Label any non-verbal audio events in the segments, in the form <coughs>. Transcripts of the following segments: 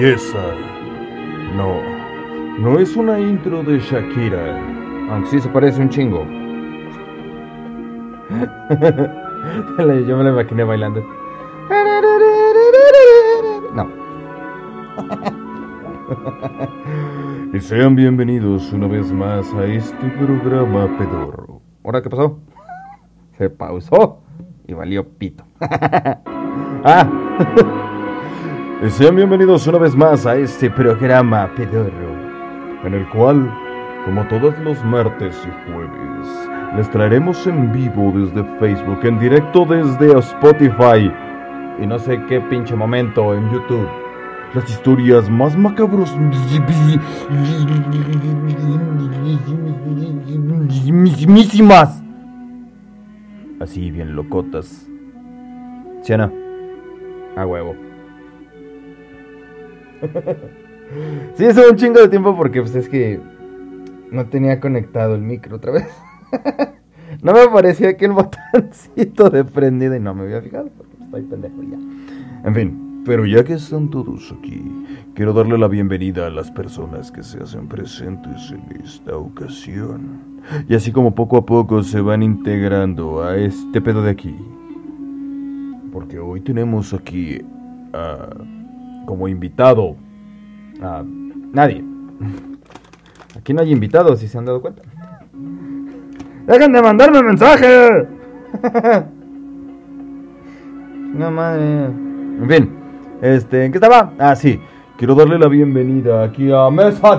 No, no es una intro de Shakira, aunque sí se parece un chingo. <laughs> Yo me la imaginé bailando. No. <laughs> Y sean bienvenidos una vez más a este programa pedorro. ¿Ahora qué pasó? Se pausó y valió pito. <laughs> ah. Y sean bienvenidos una vez más a este programa pedorro, en el cual, como todos los martes y jueves, les traeremos en vivo desde Facebook, en directo desde Spotify y no sé qué pinche momento en YouTube. Las historias más macabros mismísimas. Así bien locotas. ¿Sí o no? A huevo. <laughs> sí, es un chingo de tiempo porque pues es que no tenía conectado el micro otra vez. <laughs> no me parecía que el <laughs> botoncito de prendido y no me había fijado porque estoy pendejo ya. En fin, pero ya que están todos aquí, quiero darle la bienvenida a las personas que se hacen presentes en esta ocasión. Y así como poco a poco se van integrando a este pedo de aquí. Porque hoy tenemos aquí a como invitado a nadie. Aquí no hay invitados, si se han dado cuenta. ¡Dejen de mandarme mensaje! <laughs> no madre. En fin, este, ¿en qué estaba? Ah, sí. Quiero darle la bienvenida aquí a Mesa <laughs>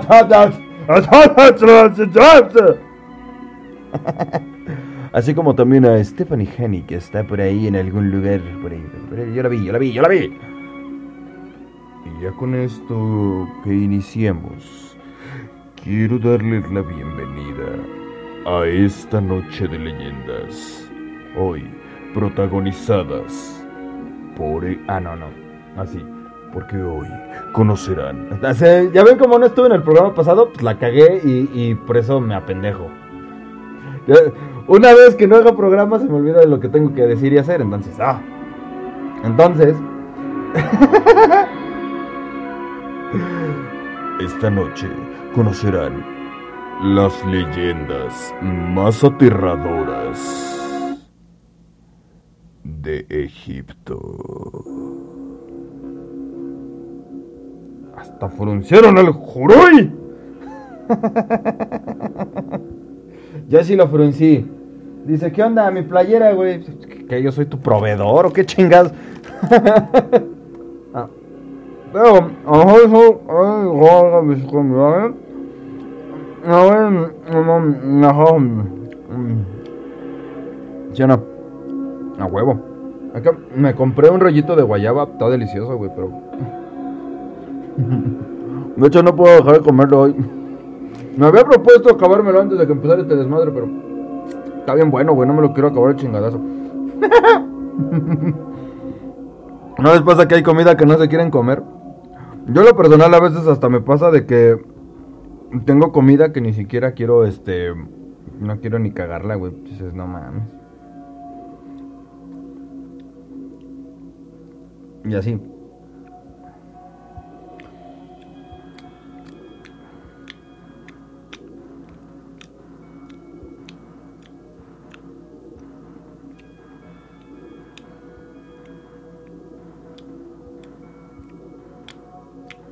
Así como también a Stephanie Henny, que está por ahí en algún lugar. Por ahí, por ahí. Yo la vi, yo la vi, yo la vi ya con esto que iniciemos, quiero darles la bienvenida a esta noche de leyendas. Hoy protagonizadas por... E-, ah, no, no. Así. porque hoy conocerán. Ya ven como no estuve en el programa pasado, pues la cagué y, y por eso me apendejo. Una vez que no haga programa se me olvida de lo que tengo que decir y hacer, entonces, ah. Entonces... <laughs> <laughs> Esta noche conocerán las leyendas más aterradoras de Egipto. Hasta fruncieron el juruy. <laughs> ya sí lo fruncí. Dice, ¿qué onda? Mi playera, güey. ¿Que yo soy tu proveedor o qué chingas? <laughs> Pero, a eso, ay, mis comida, A ver, ¿Sí o no? A huevo. Acá me compré un rollito de guayaba, está delicioso, güey, pero. <laughs> De hecho, no puedo dejar de comerlo hoy. Me había propuesto acabármelo antes de que empezara este desmadre, pero. Está bien bueno, güey, no me lo quiero acabar el chingadazo. <laughs> ¿No les pasa que hay comida que no se quieren comer? Yo lo personal a veces hasta me pasa de que tengo comida que ni siquiera quiero, este, no quiero ni cagarla, güey. Dices, no mames. Y así.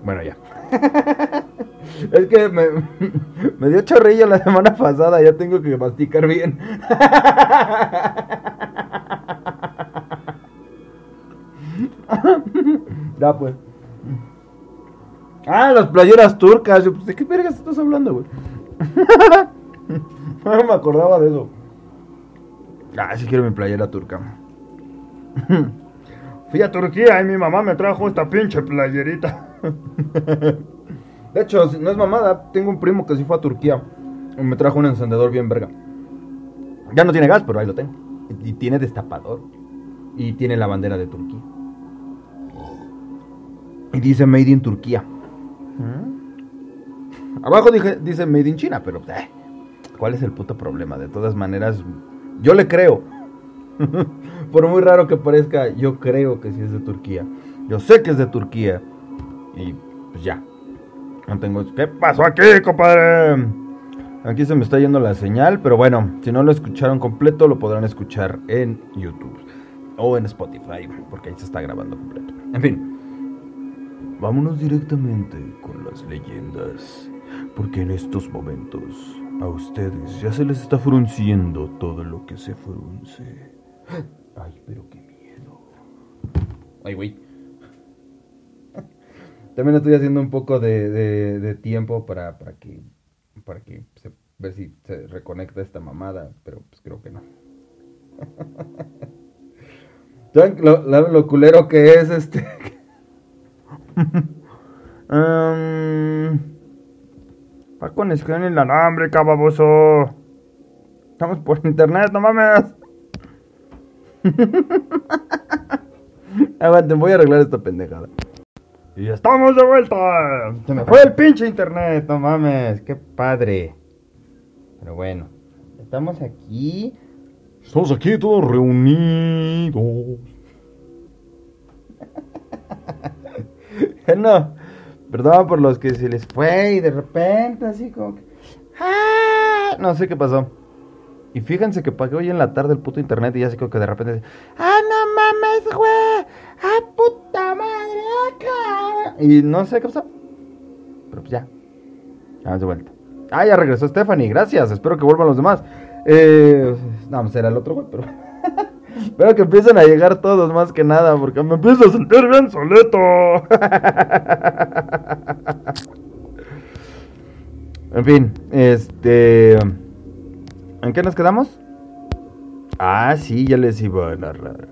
Bueno, ya. <laughs> es que <laughs> me, dio chorrillo la semana pasada, ya tengo que masticar bien. <laughs> ya pues. Ah, las playeras turcas. Pues, ¿De qué vergas estás hablando, güey? no me acordaba de eso. Ah, sí quiero mi playera turca. Fui a Turquía y mi mamá me trajo esta pinche playerita. <laughs> De hecho, no es mamada, tengo un primo que sí fue a Turquía. Y me trajo un encendedor bien verga. Ya no tiene gas, pero ahí lo tengo. Y tiene destapador. Y tiene la bandera de Turquía. Y dice Made in Turquía. ¿Mm? Abajo dice Made in China, pero eh, ¿cuál es el puto problema? De todas maneras, yo le creo. <laughs> Por muy raro que parezca, yo creo que sí es de Turquía. Yo sé que es de Turquía. Y pues ya. No tengo... ¿Qué pasó aquí, compadre? Aquí se me está yendo la señal, pero bueno, si no lo escucharon completo, lo podrán escuchar en YouTube o en Spotify, porque ahí se está grabando completo. En fin, vámonos directamente con las leyendas, porque en estos momentos a ustedes ya se les está frunciendo todo lo que se frunce. Ay, pero qué miedo. Ay, güey. También estoy haciendo un poco de, tiempo para, para que para que se, ver si se reconecta esta mamada, pero pues creo que no. <laughs> lo, culero que es este? um, <laughs> va con en inalámbrica, baboso. Estamos por internet, no mames. <laughs> Aguanten, voy a arreglar esta pendejada. Y estamos de vuelta. Se me fue el pinche internet, no mames, qué padre. Pero bueno, estamos aquí. Estamos aquí todos reunidos. <laughs> no, perdón por los que se les fue y de repente así como que... ¡Ah! No sé qué pasó. Y fíjense que pagué hoy en la tarde el puto internet y ya sé que de repente... ¡Ah, no mames, güey! ¡Ah, puta madre! Acá! Y no sé qué pasó. Pero pues ya. Vamos de vuelta. Ah, ya regresó Stephanie. Gracias. Espero que vuelvan los demás. Eh, no, será el otro güey, pero... <laughs> Espero que empiecen a llegar todos más que nada, porque me empiezo a sentir bien solito. <laughs> en fin, este... ¿En qué nos quedamos? Ah, sí, ya les iba a narrar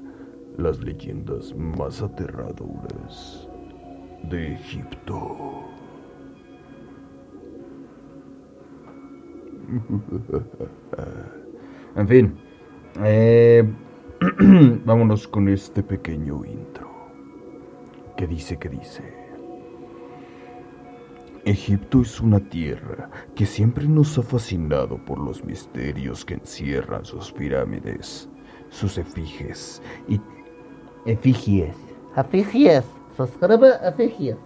las leyendas más aterradoras de Egipto. <laughs> en fin, eh, <clears throat> vámonos con este pequeño intro. ¿Qué dice, qué dice? Egipto es una tierra que siempre nos ha fascinado por los misterios que encierran sus pirámides, sus efigies y efigies. Efigies, suscribe efigies.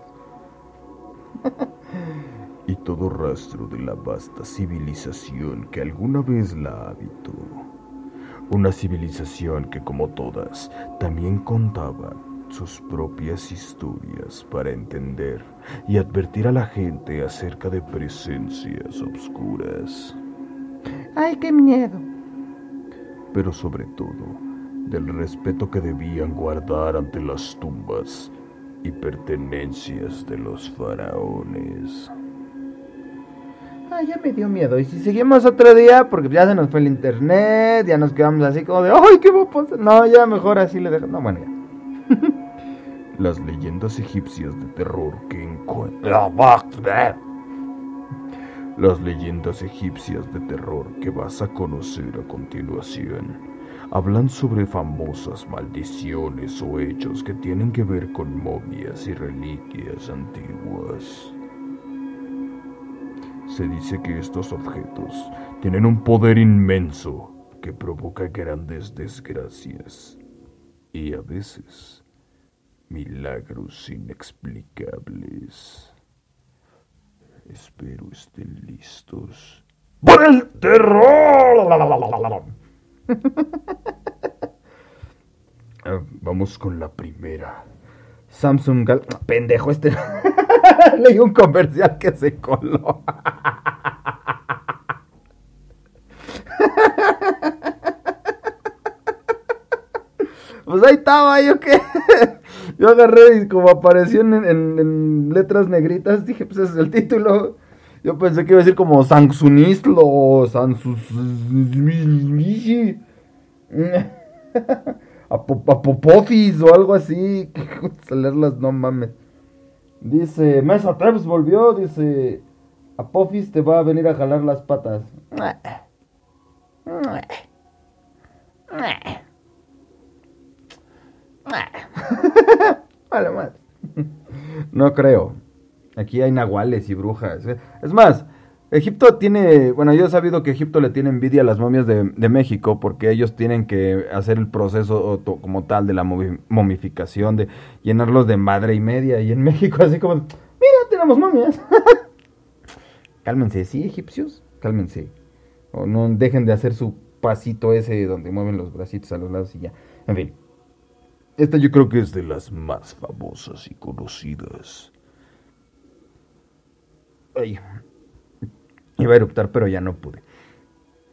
<laughs> y todo rastro de la vasta civilización que alguna vez la habitó. Una civilización que como todas también contaba sus propias historias para entender y advertir a la gente acerca de presencias obscuras. ¡Ay, qué miedo! Pero sobre todo, del respeto que debían guardar ante las tumbas y pertenencias de los faraones. Ay, ya me dio miedo. Y si seguimos otro día, porque ya se nos fue el internet, ya nos quedamos así como de, ¡ay, qué va a pasar! No, ya mejor así le dejo. No, bueno, ya. Las leyendas egipcias de terror que encuentran. Las leyendas egipcias de terror que vas a conocer a continuación hablan sobre famosas maldiciones o hechos que tienen que ver con momias y reliquias antiguas. Se dice que estos objetos tienen un poder inmenso que provoca grandes desgracias y a veces milagros inexplicables. Espero estén listos. ¡Por el terror! <laughs> Ah, vamos con la primera. Samsung Gal... pendejo, este... <laughs> Leí un comercial que se coló. <laughs> pues ahí estaba, yo qué. Yo agarré y como apareció en, letras negritas, dije, pues ese es el título. Yo pensé que iba a decir como Sansunislo o Sansus... <laughs> Apopofis o algo así. <laughs> leerlas, no mames. Dice, Mesa Tebs volvió, dice, Apofis te va a venir a jalar las patas. <laughs> vale, <laughs> No creo. Aquí hay nahuales y brujas. ¿eh? Es más, Egipto tiene, bueno, yo he sabido que Egipto le tiene envidia a las momias de, México porque ellos tienen que hacer el proceso como tal de la momificación, de llenarlos de madre y media. Y en <laughs> México así como, mira, tenemos momias. <laughs> cálmense, sí, egipcios, cálmense. O no dejen de hacer su pasito ese donde mueven los bracitos a los lados y ya. En fin. Esta yo creo que es de las más famosas y conocidas. Ay, Iba a eruptar, pero ya no pude.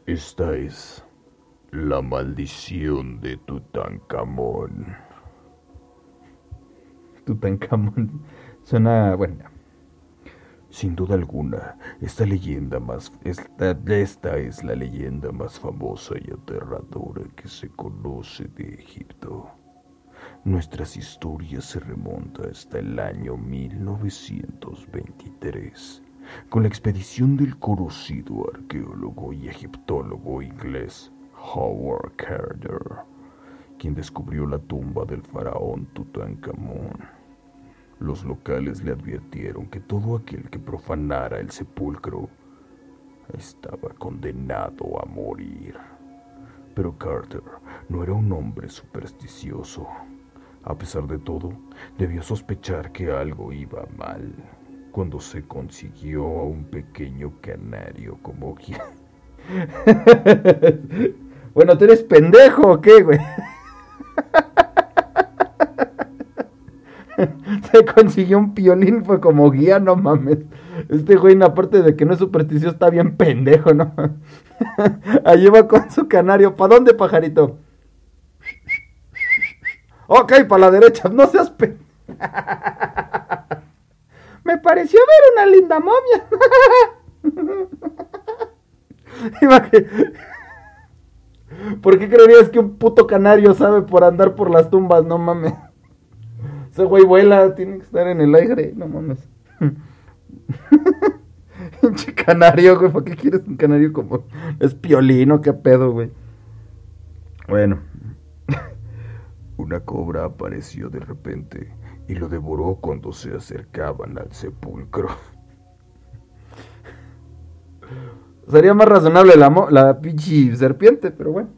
Esta es la maldición de Tutankamón. Tutankamón. Suena. Bueno. Sin duda alguna, esta leyenda más. Esta, esta es la leyenda más famosa y aterradora que se conoce de Egipto. Nuestras historias se remontan hasta el año 1923 con la expedición del conocido arqueólogo y egiptólogo inglés Howard Carter, quien descubrió la tumba del faraón Tutankamón. Los locales le advirtieron que todo aquel que profanara el sepulcro estaba condenado a morir. Pero Carter no era un hombre supersticioso. A pesar de todo, debió sospechar que algo iba mal cuando se consiguió a un pequeño canario como guía. <laughs> bueno, ¿tú eres pendejo o qué, güey? <laughs> se consiguió un piolín, fue como guía, no mames. Este güey, aparte de que no es supersticioso, está bien pendejo, ¿no? <laughs> Allí va con su canario. ¿Para dónde, pajarito? Ok, para la derecha. No seas pendejo. <laughs> Me pareció ver una linda momia. <laughs> ¿Por qué creerías que un puto canario sabe por andar por las tumbas? No mames. Ese güey vuela, tiene que estar en el aire, no mames. <laughs> Pinche canario, güey, ¿para qué quieres un canario como es piolino? ¿Qué pedo, güey? Bueno. Una cobra apareció de repente y lo devoró cuando se acercaban al sepulcro. <laughs> Sería más razonable la, la pinche serpiente, pero bueno.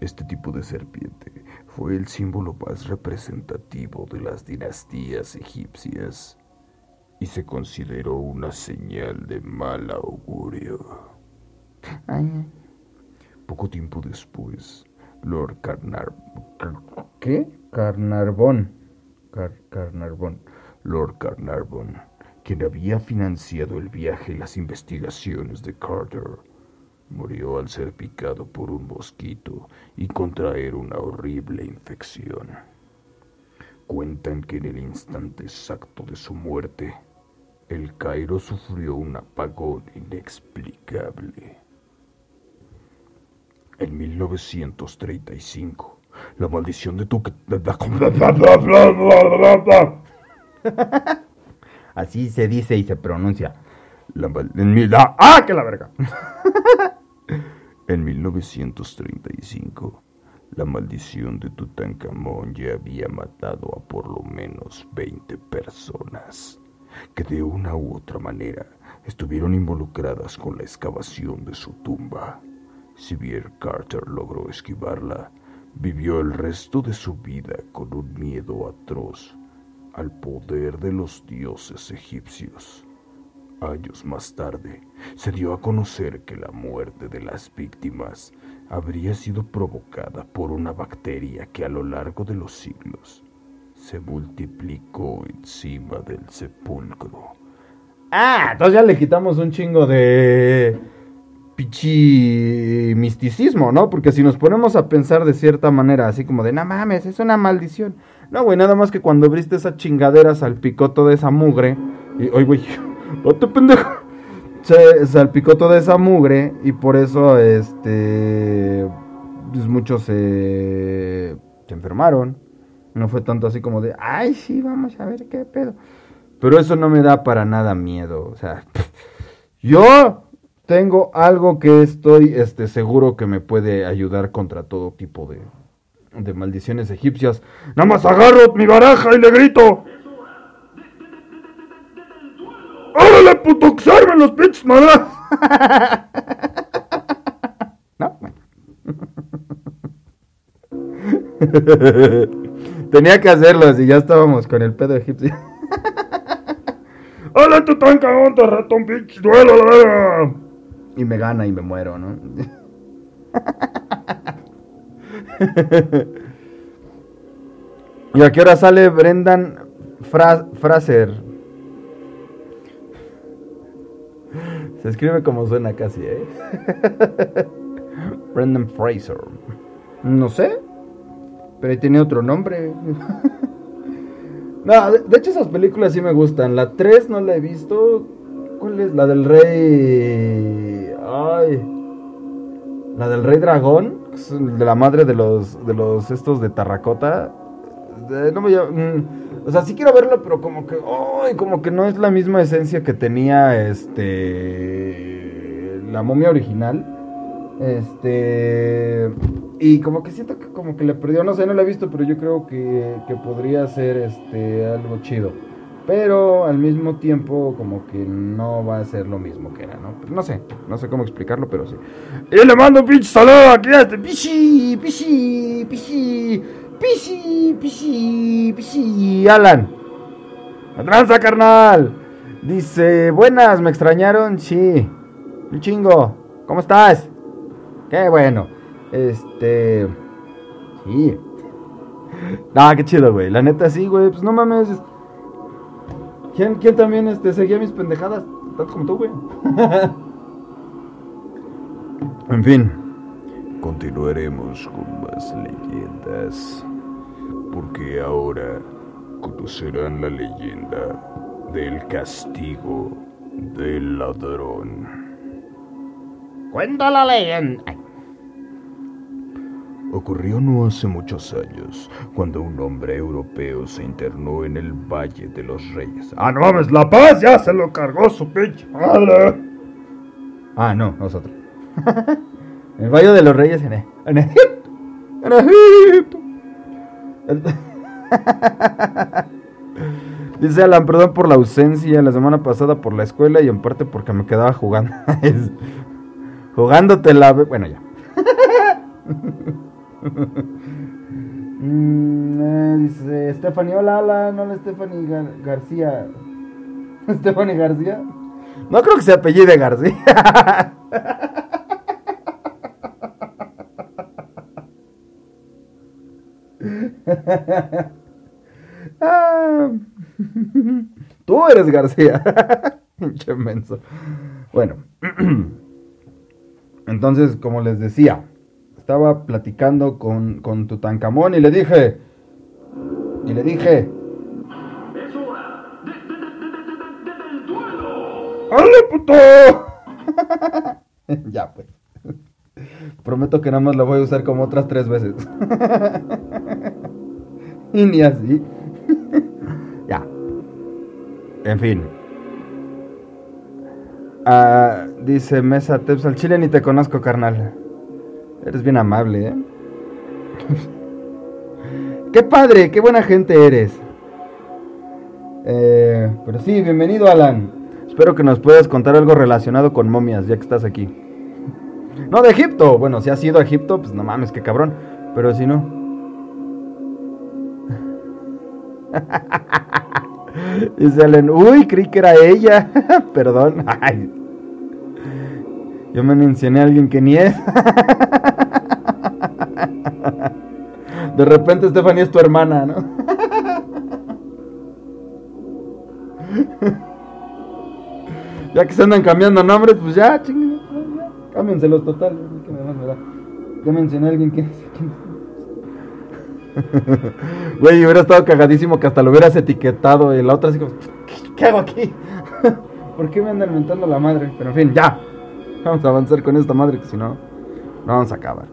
Este tipo de serpiente fue el símbolo más representativo de las dinastías egipcias y se consideró una señal de mal augurio. Poco tiempo después, Lord Carnar... ¿Qué? Carnarvon. Carnarvon. Lord Carnarvon, quien había financiado el viaje y las investigaciones de Carter, murió al ser picado por un mosquito y contraer una horrible infección. Cuentan que en el instante exacto de su muerte, el Cairo sufrió un apagón inexplicable. En 1935, la maldición de tu... <laughs> Así se dice y se pronuncia. La maldición... ¡Ah, que la verga! <laughs> en 1935, la maldición de Tutankamón ya había matado a por lo menos 20 personas que de una u otra manera estuvieron involucradas con la excavación de su tumba. Si bien Carter logró esquivarla, vivió el resto de su vida con un miedo atroz al poder de los dioses egipcios. Años más tarde, se dio a conocer que la muerte de las víctimas habría sido provocada por una bacteria que a lo largo de los siglos se multiplicó encima del sepulcro. Ah, entonces ya le quitamos un chingo de pichi misticismo, ¿no? Porque si nos ponemos a pensar de cierta manera, así como de, no mames, es una maldición. No, güey, nada más que cuando abriste esa chingadera salpicó toda esa mugre. Y, oye, güey, <laughs> te pendejo. <laughs> Se salpicó toda esa mugre y por eso, este, pues muchos se, se enfermaron. No fue tanto así como de, ay, sí, vamos a ver qué pedo. Pero eso no me da para nada miedo. O sea, <laughs> yo tengo algo que estoy este, seguro que me puede ayudar contra todo tipo de, de maldiciones egipcias. Nada más agarro mi baraja y le grito. ¡Órale, puto, que se armen los pinches madras! <laughs> ¿No? <laughs> Tenía que hacerlo si ya estábamos con el pedo egipcio. <laughs> ¡Órale, tu tan cagón, ratón, pinche duelo, la verga! Y me gana y me muero, ¿no? <laughs> ¿Y a qué hora sale Brendan Fra- Fraser? Se escribe como suena casi, ¿eh? <laughs> Brendan Fraser. No sé. Pero tiene otro nombre. <laughs> no, de, de hecho esas películas sí me gustan. La 3 no la he visto. ¿Cuál es? La del rey... Ay. La del rey dragón. De la madre de los, de los estos de Terracota. Eh, No me llama- mm, o sea, sí quiero verla, pero como que, ay, como que no es la misma esencia que tenía este la momia original. Este y como que siento que como que le perdió, no sé, no la he visto, pero yo creo que, que podría ser este algo chido. Pero al mismo tiempo como que no va a ser lo mismo que era, ¿no? No sé, no sé cómo explicarlo, pero sí. Y le mando un pinche saludo aquí a este Pishi, pishi, pishi, pishi, pishi, pishi, Alan. La tranza, carnal. Dice, buenas, ¿me extrañaron? Sí. Un chingo. ¿Cómo estás? Qué bueno. Este... Sí. <laughs> No, qué chido, güey. La neta sí, güey. Pues no mames. ¿Quién, quién también este, seguía mis pendejadas? Tanto como tú, güey. <laughs> en fin. Continuaremos con más leyendas, porque ahora conocerán la leyenda del castigo del ladrón. Cuenta la leyenda. Ocurrió no hace muchos años, cuando un hombre europeo se internó en el Valle de los Reyes. Ah, no mames, La Paz ya se lo cargó su pinche madre. Ah, no, nosotros. <laughs> el Valle de los Reyes en, E- en Egipto. En Egipto. <laughs> Dice Alan, perdón por la ausencia la semana pasada por la escuela y en parte porque me quedaba jugando. <laughs> Jugándote la... Bueno, ya. <laughs> Mm, eh, dice Stephanie, hola, hola, no la Stephanie Gar- García. <laughs> Stephanie García. No creo que se apellide García. <laughs> Ah, Tú eres García. Pinche. Bueno. <clears throat> Entonces, como les decía, estaba platicando con, con Tutankamón y le dije. Y le dije. ¡Órale, puto! <laughs> ya, pues. Prometo que nada más la voy a usar como otras tres veces. <laughs> y ni así. <laughs> ya. En fin. Ah, dice Mesa Teps al chile ni te conozco, carnal. Eres bien amable, ¿eh? <laughs> qué padre, qué buena gente eres. Eh, pero sí, bienvenido, Alan. Espero que nos puedas contar algo relacionado con momias, ya que estás aquí. <laughs> No, de Egipto. Bueno, si has ido a Egipto, pues no mames, qué cabrón. Pero si no. <laughs> Dice Allen, uy, creí que era ella. Perdón. Ay. Yo me mencioné a alguien que ni es. <laughs> De repente Stephanie es tu hermana, ¿no? <laughs> Ya que se andan cambiando nombres, pues ya, chingue, ya, cámbienselos total. que me da. Ya mencioné a alguien que. <laughs> Güey, hubiera estado cagadísimo que hasta lo hubieras etiquetado y la otra así como, ¿qué, qué hago aquí? ¿Por qué me andan mentando la madre? Pero en fin, ya. Vamos a avanzar con esta madre que si no, no vamos a acabar.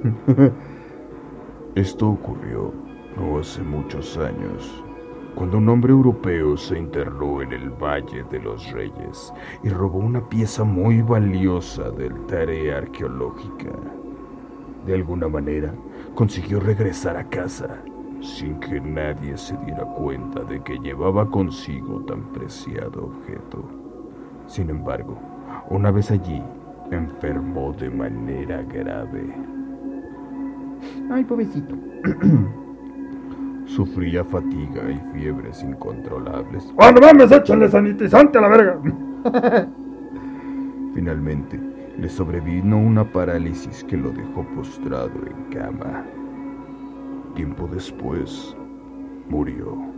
<laughs> Esto ocurrió no hace muchos años, cuando un hombre europeo se internó en el Valle de los Reyes y robó una pieza muy valiosa del tarea arqueológica. De alguna manera, consiguió regresar a casa, sin que nadie se diera cuenta de que llevaba consigo tan preciado objeto. Sin embargo, una vez allí, enfermó de manera grave. Ay, pobrecito. <clears throat> Sufría fatiga y fiebres incontrolables. ¡Cuando mames, échale sanitizante a la verga! <laughs> Finalmente, le sobrevino una parálisis que lo dejó postrado en cama. Tiempo después, murió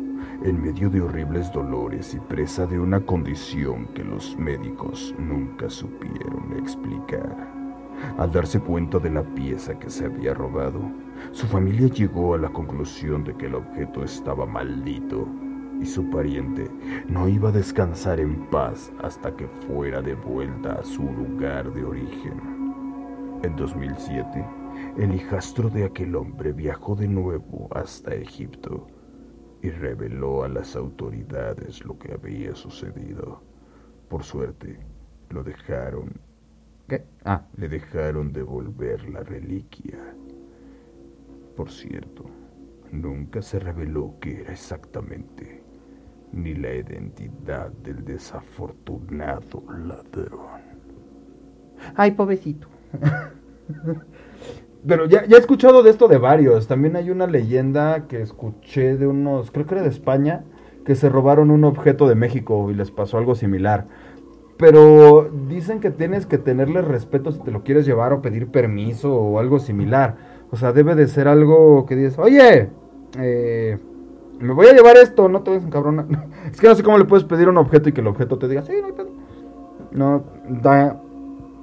en medio de horribles dolores y presa de una condición que los médicos nunca supieron explicar. Al darse cuenta de la pieza que se había robado, su familia llegó a la conclusión de que el objeto estaba maldito y su pariente no iba a descansar en paz hasta que fuera de vuelta a su lugar de origen. En 2007, el hijastro de aquel hombre viajó de nuevo hasta Egipto y reveló a las autoridades lo que había sucedido. Por suerte, lo dejaron ¿Qué? Ah, le dejaron devolver la reliquia. Por cierto, nunca se reveló qué era exactamente, ni la identidad del desafortunado ladrón. ay, pobrecito. <laughs> Pero ya, ya he escuchado de esto de varios. También hay una leyenda que escuché de unos, creo que era de España, que se robaron un objeto de México y les pasó algo similar. Pero dicen que tienes que tenerle respeto si te lo quieres llevar o pedir permiso o algo similar. O sea, debe de ser algo que dices, oye, eh, me voy a llevar esto, no te vayas cabrón. <laughs> es que no sé cómo le puedes pedir un objeto y que el objeto te diga, sí, no hay pedo. No, da,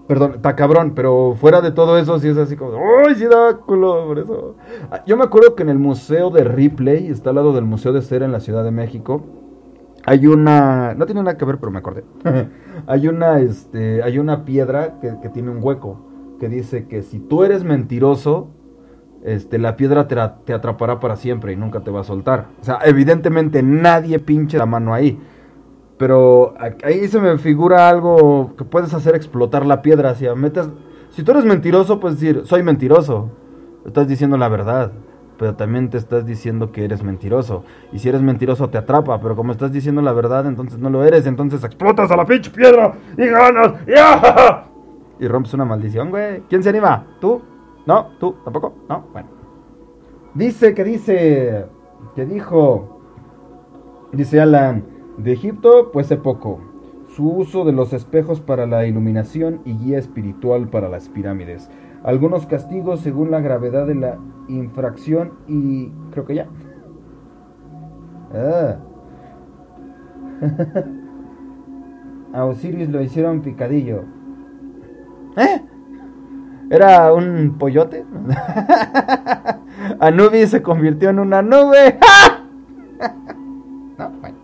perdón, está cabrón, pero fuera de todo eso sí es así como, ¡ay, sí da culo! Por eso. Ah, Yo me acuerdo que en el museo de Ripley, está al lado del Museo de Cera en la Ciudad de México, hay una, no tiene nada que ver, pero me acordé. <laughs> hay una, este, hay una piedra que, tiene un hueco que dice que si tú eres mentiroso, este, la piedra te, te atrapará para siempre y nunca te va a soltar. O sea, evidentemente nadie pinche la mano ahí. Pero ahí se me figura algo que puedes hacer explotar la piedra. Si, metes, si tú eres mentiroso, puedes decir, soy mentiroso. Estás diciendo la verdad. Pero también te estás diciendo que eres mentiroso. Y si eres mentiroso te atrapa. Pero como estás diciendo la verdad, entonces no lo eres. Entonces explotas a la pinche piedra y ganas. <laughs> Y rompes una maldición, güey. ¿Quién se anima? ¿Tú? ¿No? ¿Tú? ¿Tampoco? ¿No? Bueno. Dice que dice. Que dijo. Dice Alan. De Egipto, pues sé poco. Su uso de los espejos para la iluminación y guía espiritual para las pirámides. Algunos castigos según la gravedad de la infracción y. Creo que ya. Ah. <laughs> A Osiris lo hicieron picadillo. ¿Eh? ¿Era un pollote? <laughs> Anubis se convirtió en una nube. <laughs> no, bueno.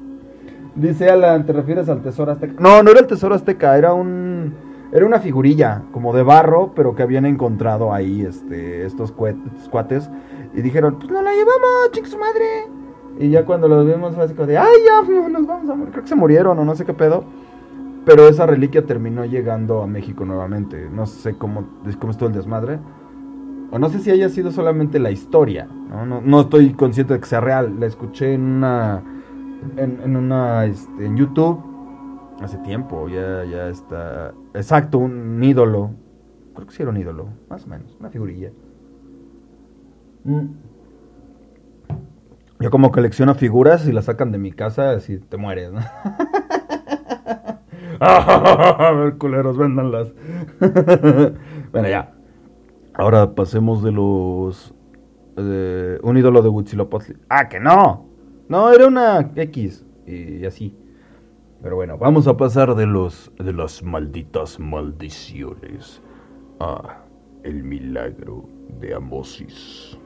Dice Alan, ¿te refieres al tesoro azteca? No, no era el tesoro azteca, era un... Era una figurilla, como de barro, pero que habían encontrado ahí este, estos cuates. Y dijeron, pues no la llevamos, chica su madre. Y ya cuando los vimos fue así como de, ay, ya no, nos vamos a morir. Creo que se murieron o no sé qué pedo. Pero esa reliquia terminó llegando a México nuevamente. No sé cómo, cómo estuvo el desmadre. O no sé si haya sido solamente la historia. No, no, no estoy consciente de que sea real. La escuché en una. En, en una. Este, en YouTube. Hace tiempo. Ya, ya está. Exacto, un ídolo. Creo que sí era un ídolo. Más o menos. Una figurilla. Mm. Yo como colecciono figuras y las sacan de mi casa, así te mueres, ¿no? <laughs> A ver, culeros, véndanlas. <laughs> bueno, ya. Ahora pasemos de los... eh, un ídolo de Huitzilopochtli. Ah, que no. No, era una X. Y así. Pero bueno, vamos a pasar de los... de las malditas maldiciones a el milagro de Amosis.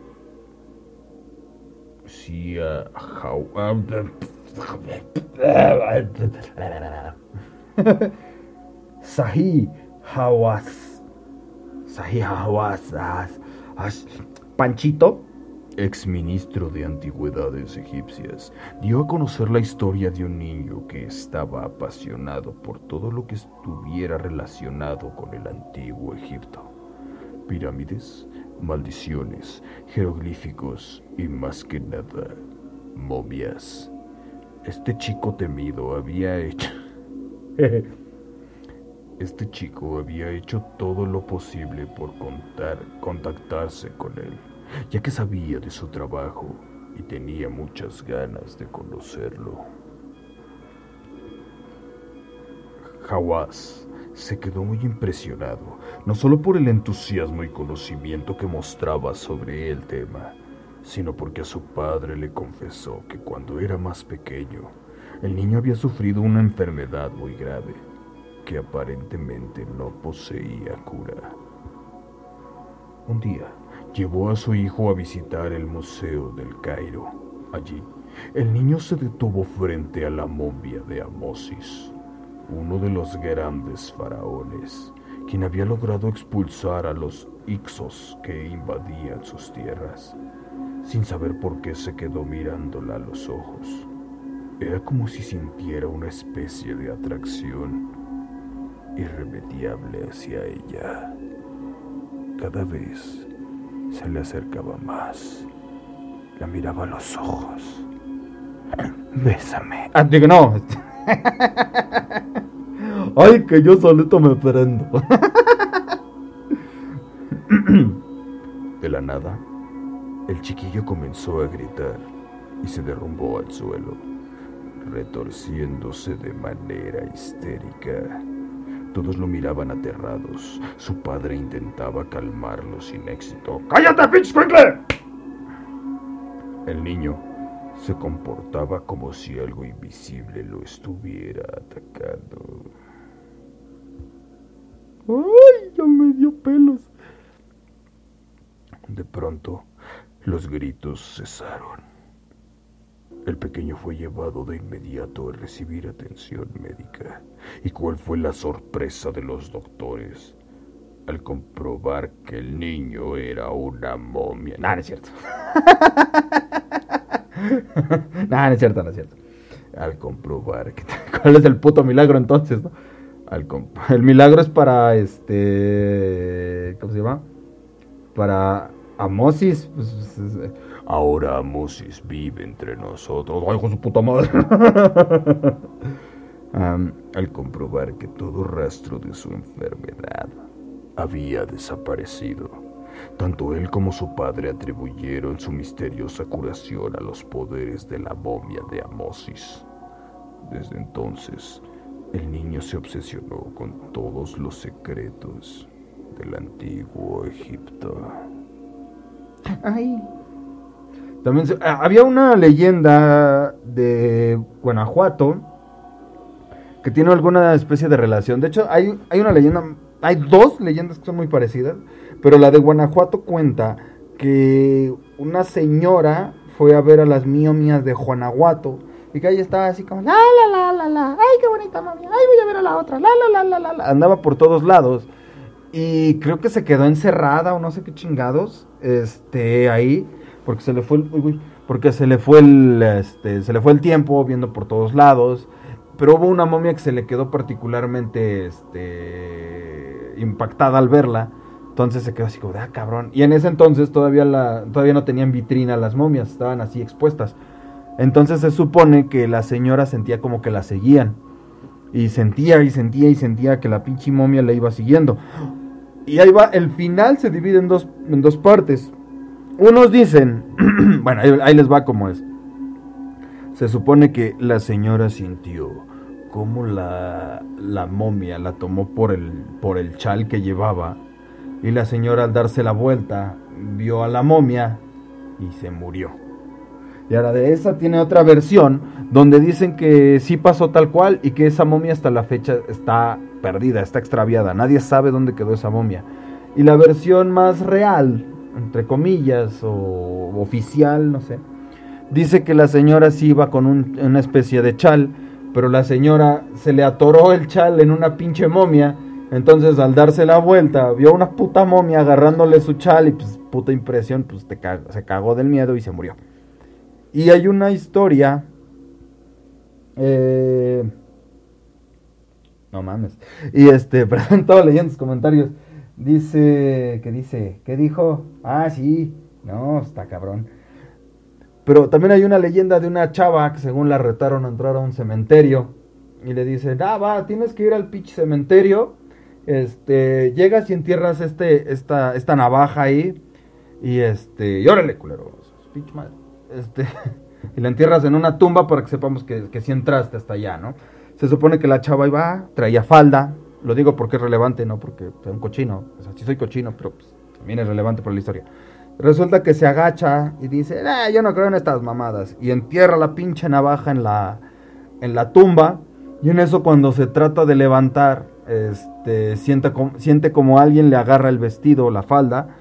Sí, a Jau- <laughs> Sahi Hawass. Sahi Hawass. as- as- Panchito. Exministro de Antigüedades Egipcias, dio a conocer la historia de un niño que estaba apasionado por todo lo que estuviera relacionado con el antiguo Egipto. Pirámides, maldiciones, jeroglíficos y más que nada, momias. Este chico temido había hecho... <laughs> Este chico había hecho todo lo posible por contar, contactarse con él, ya que sabía de su trabajo y tenía muchas ganas de conocerlo. Hawass se quedó muy impresionado, no solo por el entusiasmo y conocimiento que mostraba sobre el tema, sino porque a su padre le confesó que cuando era más pequeño, el niño había sufrido una enfermedad muy grave que aparentemente no poseía cura. Un día llevó a su hijo a visitar el Museo del Cairo. Allí, el niño se detuvo frente a la momia de Amosis, uno de los grandes faraones, quien había logrado expulsar a los Ixos que invadían sus tierras. Sin saber por qué se quedó mirándola a los ojos. Era como si sintiera una especie de atracción irremediable hacia ella. Cada vez se le acercaba más. La miraba a los ojos. Bésame. Ah, digo, no. Ay, que yo solito me prendo. De la nada, el chiquillo comenzó a gritar y se derrumbó al suelo, retorciéndose de manera histérica. Todos lo miraban aterrados. Su padre intentaba calmarlo sin éxito. ¡Cállate, pinche El niño se comportaba como si algo invisible lo estuviera atacando. ¡Ay, ya me dio pelos! De pronto, los gritos cesaron. El pequeño fue llevado de inmediato a recibir atención médica. ¿Y cuál fue la sorpresa de los doctores? Al comprobar que el niño era una momia. No, no es cierto. <laughs> no, no es cierto, no es cierto. Al comprobar. <laughs> ¿Cuál es el puto milagro entonces, <laughs> el milagro es para este... ¿Cómo se llama? Para Amosis. Pues Ahora Moses vive entre nosotros. ¡Ay, con su puta madre! <laughs> al comprobar que todo rastro de su enfermedad había desaparecido, tanto él como su padre atribuyeron su misteriosa curación a los poderes de la momia de Amosis. Desde entonces, el niño se obsesionó con todos los secretos del antiguo Egipto. Ay, también ah, había una leyenda de Guanajuato que tiene alguna especie de relación. De hecho, hay, hay una leyenda, hay dos leyendas que son muy parecidas, pero la de Guanajuato cuenta que una señora fue a ver a las miomias de Guanajuato y que ahí estaba así como la la la la la, ay qué bonita mami, ay voy a ver a la otra, la la la la la, andaba por todos lados y creo que se quedó encerrada o no sé qué chingados, este ahí porque se le fue el, porque se le fue el, este, se le fue el tiempo viendo por todos lados. Pero hubo una momia que se le quedó particularmente este, impactada al verla. Entonces se quedó así como, ah, cabrón. Y en ese entonces todavía, la, todavía no tenían vitrina las momias, estaban así expuestas. Entonces se supone que la señora sentía como que la seguían. Y sentía y sentía y sentía que la pinche momia la iba siguiendo. Y ahí va, el final se divide en dos, en dos partes. Unos dicen, <clears throat> bueno, ahí, les va como es. Se supone que la señora sintió como la, la momia la tomó por el, por el chal que llevaba y la señora al darse la vuelta vio a la momia y se murió. Y ahora de esa tiene otra versión donde dicen que sí pasó tal cual y que esa momia hasta la fecha está perdida, está extraviada. Nadie sabe dónde quedó esa momia. Y la versión más real entre comillas, o oficial, no sé, dice que la señora sí iba con una especie de chal, pero la señora se le atoró el chal en una pinche momia, entonces al darse la vuelta vio una puta momia agarrándole su chal y pues puta impresión, pues se cagó del miedo y se murió. Y hay una historia... Eh, no mames. Y este, <laughs> perdón, estaba leyendo sus comentarios. Dice, ¿qué dice? ¿Qué dijo? Ah, sí. No, está cabrón. Pero también hay una leyenda de una chava que según la retaron a entrar a un cementerio. Y le dicen, ah, va, tienes que ir al pinche cementerio. Este, llegas y entierras este, esta, esta navaja ahí. Y este, y órale, culero. Pinche madre. Este, <laughs> y la entierras en una tumba para que sepamos que, que sí entraste hasta allá, ¿no? Se supone que la chava iba, traía falda, lo digo porque es relevante, no porque sea un cochino. O sea, sí soy cochino, pero pues, también es relevante por la historia. Resulta que se agacha y dice, eh, yo no creo en estas mamadas. Y entierra la pinche navaja en la, en la tumba. Y en eso cuando se trata de levantar, este, siente, siente como alguien le agarra el vestido, la falda.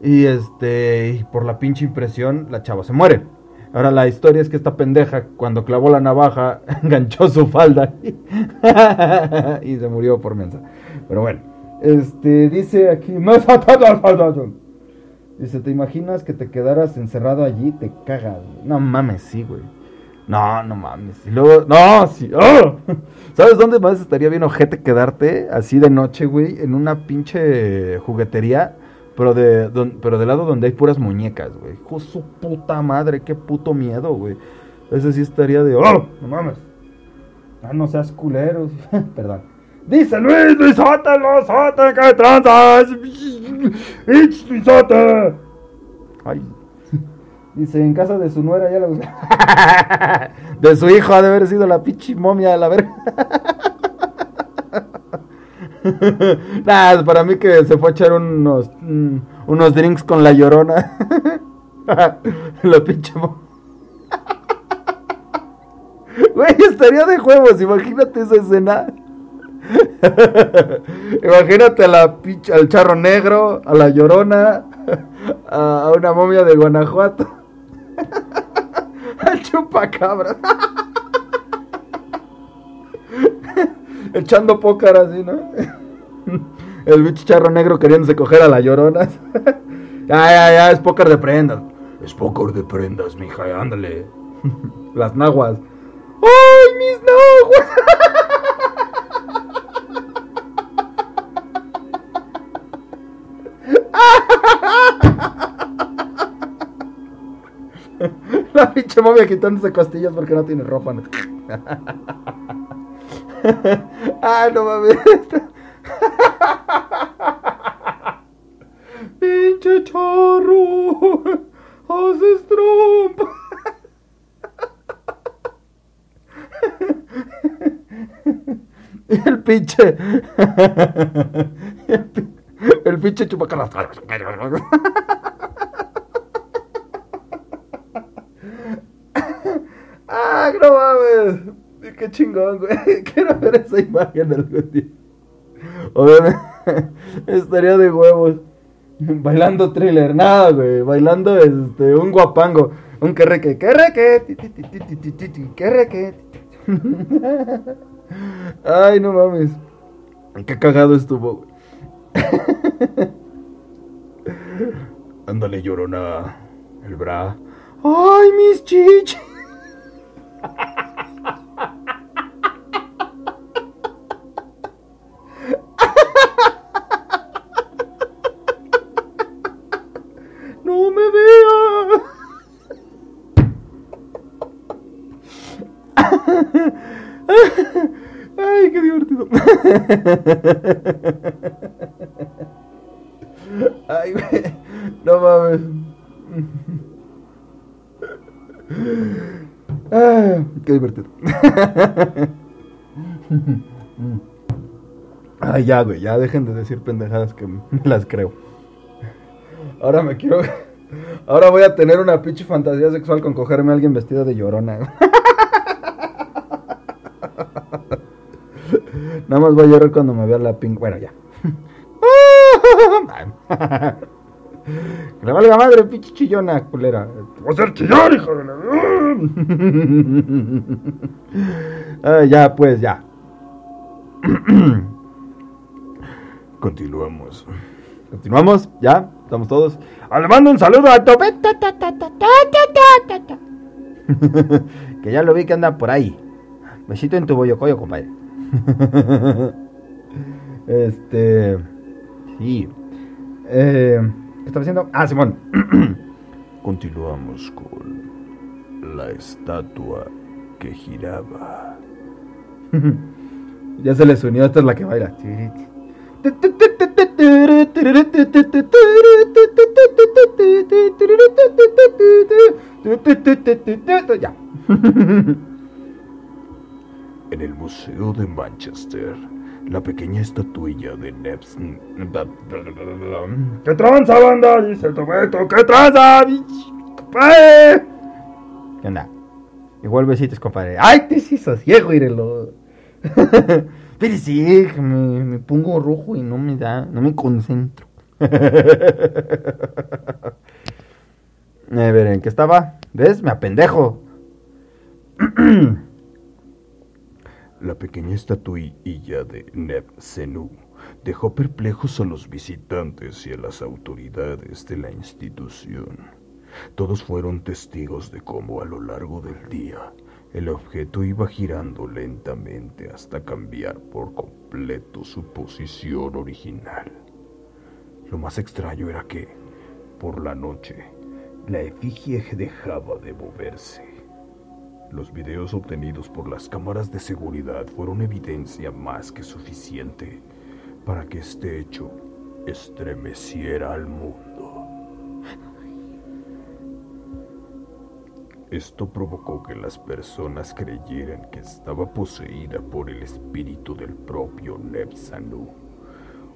Y este, y por la pinche impresión, la chava se muere. Ahora la historia es que esta pendeja, cuando clavó la navaja, <laughs> enganchó su falda <laughs> y se murió por mensa. Pero bueno, este dice aquí, <laughs> Dice, ¿te imaginas que te quedaras encerrado allí? Te cagas. No mames, sí, güey. No, no mames. Y luego, no, sí. ¡Oh! ¿Sabes dónde más estaría bien ojete quedarte así de noche, güey? En una pinche juguetería pero, de, pero del lado donde hay puras muñecas, güey. Hijo su puta madre, qué puto miedo, güey. Ese sí estaría de, oh, no mames. Ah, no seas culeros. <laughs> Perdón. Dice Luis, Luisote, Luisote, que tranzas. <laughs> Ich, Luisote. Ay. <laughs> Dice, en casa de su nuera ya la De su hijo ha de haber sido la pinche momia de la verga. <laughs> Nada, para mí que se fue a echar unos, mm, unos drinks con la llorona. <laughs> la pinche. <laughs> Güey, estaría de juegos, imagínate esa escena. imagínate a la al charro negro, a la llorona, a, una momia de Guanajuato, al chupacabra. Echando pócar así, ¿no? <laughs> El bicho charro negro queriéndose coger a la llorona. <laughs> ya, ya, ya, es pócar de prendas. Es pócar de prendas, mija, ándale. <laughs> Las naguas. ¡Ay, mis naguas! La pinche momia quitándose costillas porque no tiene ropa. <laughs> ah, no mames. <laughs> Pinche chorro. Haces trompa. <laughs> el pinche. el, pinche chupacaras. ah, no mames. Qué chingón, güey. <laughs> Quiero ver esa imagen algún día. Obviamente, <laughs> estaría de huevos. Bailando thriller, nada, güey. Bailando este, un guapango. Un querreque, querreque, querreque. <laughs> Ay, no mames. Qué cagado estuvo, güey. Ándale, llorona. El bra. Ay, mis chichis. Ay, qué divertido. Ay. No mames. qué divertido. Ay, ya, güey. Ya dejen de decir pendejadas que me las creo. Ahora me quiero. Ahora voy a tener una pinche fantasía sexual con cogerme a alguien vestido de llorona. Nada más voy a llorar cuando me vea la pink. Bueno, ya. que le valga madre, pinche chillona, culera. Voy a ser chillón, hijo de la. ya, pues, ya. Continuamos. Continuamos, ya, estamos todos. Ah, le mando un saludo a Tope. que ya lo vi que anda por ahí. Besito en tu bollocoyo, compadre. <laughs> este. Sí. Eh, ¿Qué estaba haciendo? Ah, Simón. <clears throat> Continuamos con la estatua que giraba. <laughs> ya se les unió, esta es la que baila. Ya. En el Museo de Manchester, la pequeña estatuilla de Nepson. ¿Qué tranza, banda? Dice el Tobeto. ¿Qué tranza? compadre? ¿Qué onda? Igual besitos, compadre. ¡Ay, te sí sosiego, írelo! Pero sí, me, me pongo rojo y no me da, no me concentro. <laughs> A ver, ¿en qué estaba? ¿Ves? Me apendejo. <clears throat> La pequeña estatuilla de Neb Senu dejó perplejos a los visitantes y a las autoridades de la institución. Todos fueron testigos de cómo a lo largo del día el objeto iba girando lentamente hasta cambiar por completo su posición original. Lo más extraño era que, por la noche, la efigie dejaba de moverse. Los videos obtenidos por las cámaras de seguridad fueron evidencia más que suficiente para que este hecho estremeciera al mundo. Esto provocó que las personas creyeran que estaba poseída por el espíritu del propio Nebsanu,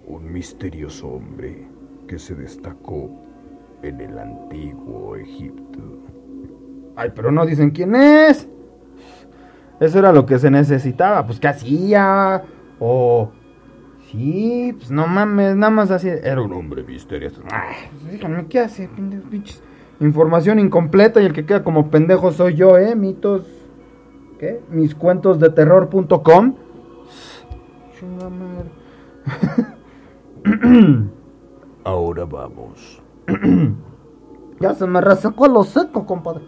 un misterioso hombre que se destacó en el antiguo Egipto. Ay, pero no dicen quién es. Eso era lo que se necesitaba. Pues, ¿qué hacía? O. Sí, pues no mames, nada más así. Era un hombre misterioso. Ay, pues, díganme, ¿qué hace? Pinches. Información incompleta y el que queda como pendejo soy yo, ¿eh? Mitos. ¿Qué? Mis cuentos de terror.com. <coughs> Ahora vamos. <coughs> ya se me resecó lo seco, compadre.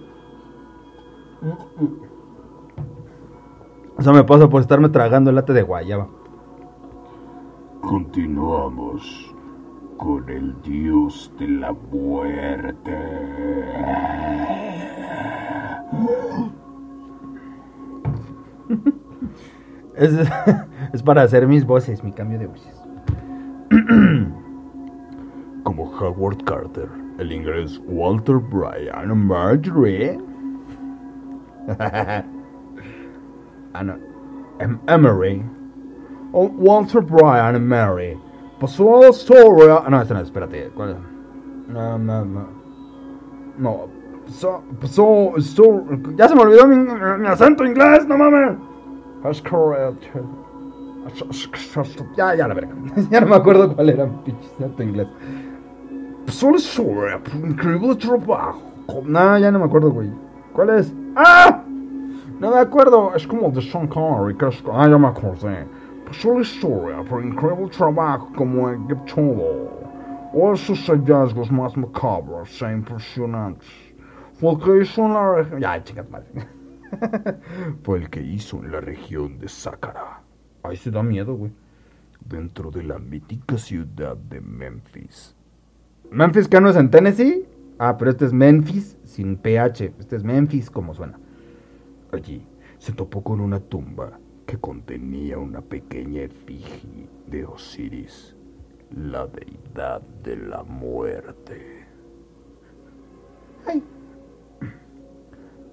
Eso me pasa por estarme tragando el late de guayaba. Continuamos con el dios de la muerte. Es, <laughs> es, para hacer mis voces, mi cambio de voces. <clears throat> Como Howard Carter, el inglés Walter Bryan Marjorie <laughs> Ana, em Emery, o Walter Bryan Emery, pasó la historia. No, esta no, espérate, ¿cuál? No, no, no. No, pasó, pasó, ya se me olvidó mi, acento inglés, no mames. Ya, ya la verga. <laughs> ya no me acuerdo cuál era mi pinche acento inglés. Pasó la historia, increíble trabajo. No, ya no me acuerdo, güey. ¿Cuál es? ¡Ah! No me acuerdo. Es como de Sean Connery. Ah, ya me acordé. La historia por increíble trabajo como egiptólogo. O sus hallazgos más macabros e impresionantes. Fue el que hizo en la región. Ya, chicas madre. <laughs> Fue el que hizo en la región de Sácara. Ay, se da miedo, güey. Dentro de la mítica ciudad de Memphis. ¿Memphis que no es en Tennessee? Ah, pero este es Memphis sin PH. Este es Memphis como suena. Allí se topó con una tumba que contenía una pequeña efigie de Osiris, la deidad de la muerte. Ay.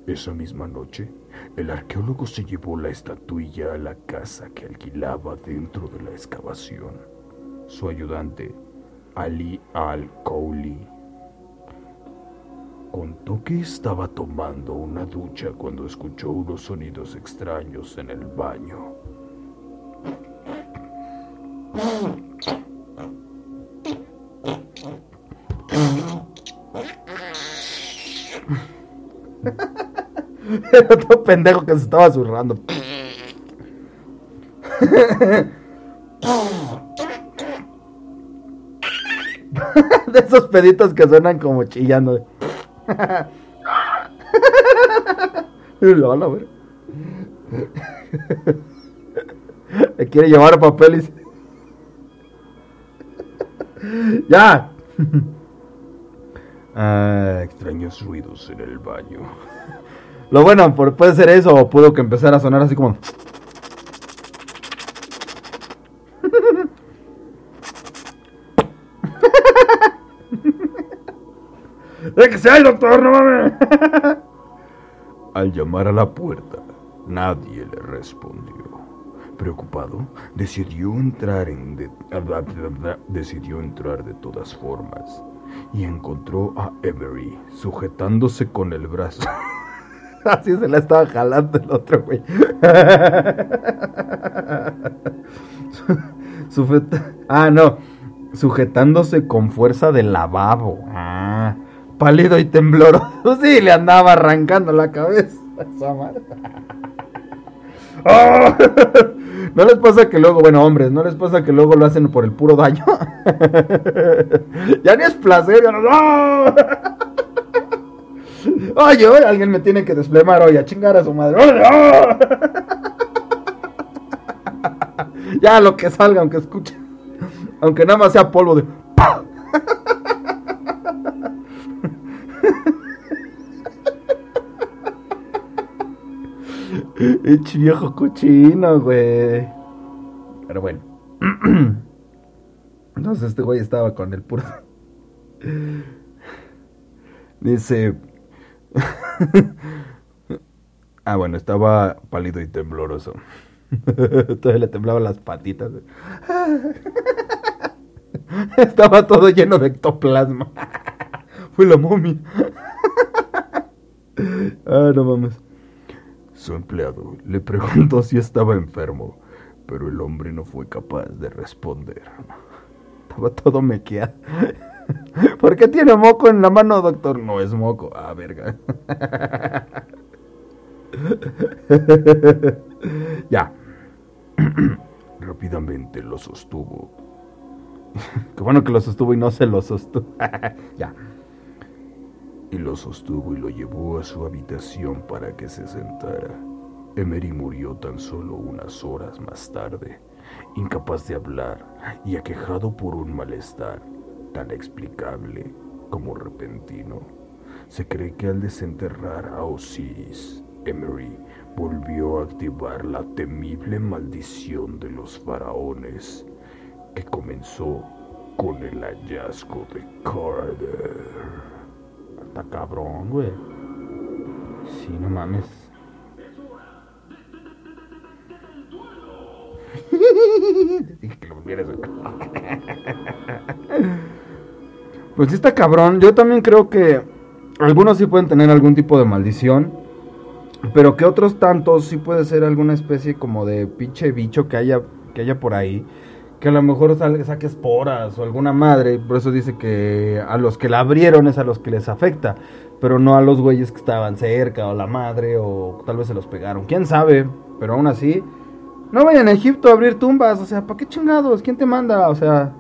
Esa misma noche, el arqueólogo se llevó la estatuilla a la casa que alquilaba dentro de la excavación. Su ayudante, Ali al-Kouli, contó que estaba tomando una ducha cuando escuchó unos sonidos extraños en el baño. Era <laughs> otro pendejo que se estaba zurrando. <laughs> De esos peditos que suenan como chillando. <laughs> Lo van a ver. Le <laughs> quiere llevar papeles. <laughs> ya. Ah, extraños ruidos en el baño. Lo bueno, puede ser eso, o puedo que empezar a sonar así como. ¡De que sea el doctor, no mames! <laughs> Al llamar a la puerta, nadie le respondió. Preocupado, decidió entrar en de... decidió entrar de todas formas y encontró a Emery sujetándose con el brazo. <laughs> Así se la estaba jalando el otro güey. <laughs> ah, no. Sujetándose con fuerza del lavabo. Ah, pálido y tembloroso. <laughs> Sí, le andaba arrancando la cabeza. ¡Ah! <laughs> <laughs> ¿No les pasa que luego, bueno, hombres, ¿no les pasa que luego lo hacen por el puro daño? ya ni es placer, ya no. Oye, oye, alguien me tiene que desplemar hoy a chingar a su madre. Ya lo que salga, aunque escuche. Aunque nada más sea polvo de. <laughs> Ech viejo cochino, güey. Pero bueno. <clears throat> Entonces este güey estaba con el puro. <laughs> Dice. <laughs> ah, bueno, estaba pálido y tembloroso. Todavía le temblaban las patitas. estaba todo lleno de ectoplasma. Fue la momia. ah, no mames. Su empleado le preguntó si estaba enfermo, pero el hombre no fue capaz de responder. Estaba todo mequeado. ¿Por qué tiene moco en la mano, doctor? No es moco. Ah, verga. ya. Rápidamente lo sostuvo. Qué bueno que lo sostuvo y no se lo sostuvo. ya y lo sostuvo y lo llevó a su habitación para que se sentara. Emery murió tan solo unas horas más tarde, incapaz de hablar y aquejado por un malestar tan explicable como repentino. Se cree que al desenterrar a Osiris, Emery volvió a activar la temible maldición de los faraones, que comenzó con el hallazgo de Carter. Cabrón, güey. Sí, no mames. <laughs> <laughs> Pues sí está cabrón. Yo también creo que algunos sí pueden tener algún tipo de maldición. Pero que otros tantos sí puede ser alguna especie como de pinche bicho que haya, que haya por ahí que a lo mejor saque esporas o alguna madre, por eso dice que a los que la abrieron es a los que les afecta, pero no a los güeyes que estaban cerca o la madre o tal vez se los pegaron, quién sabe, pero aún así, no vayan a Egipto a abrir tumbas, o sea, ¿para qué chingados? ¿Quién te manda? O sea,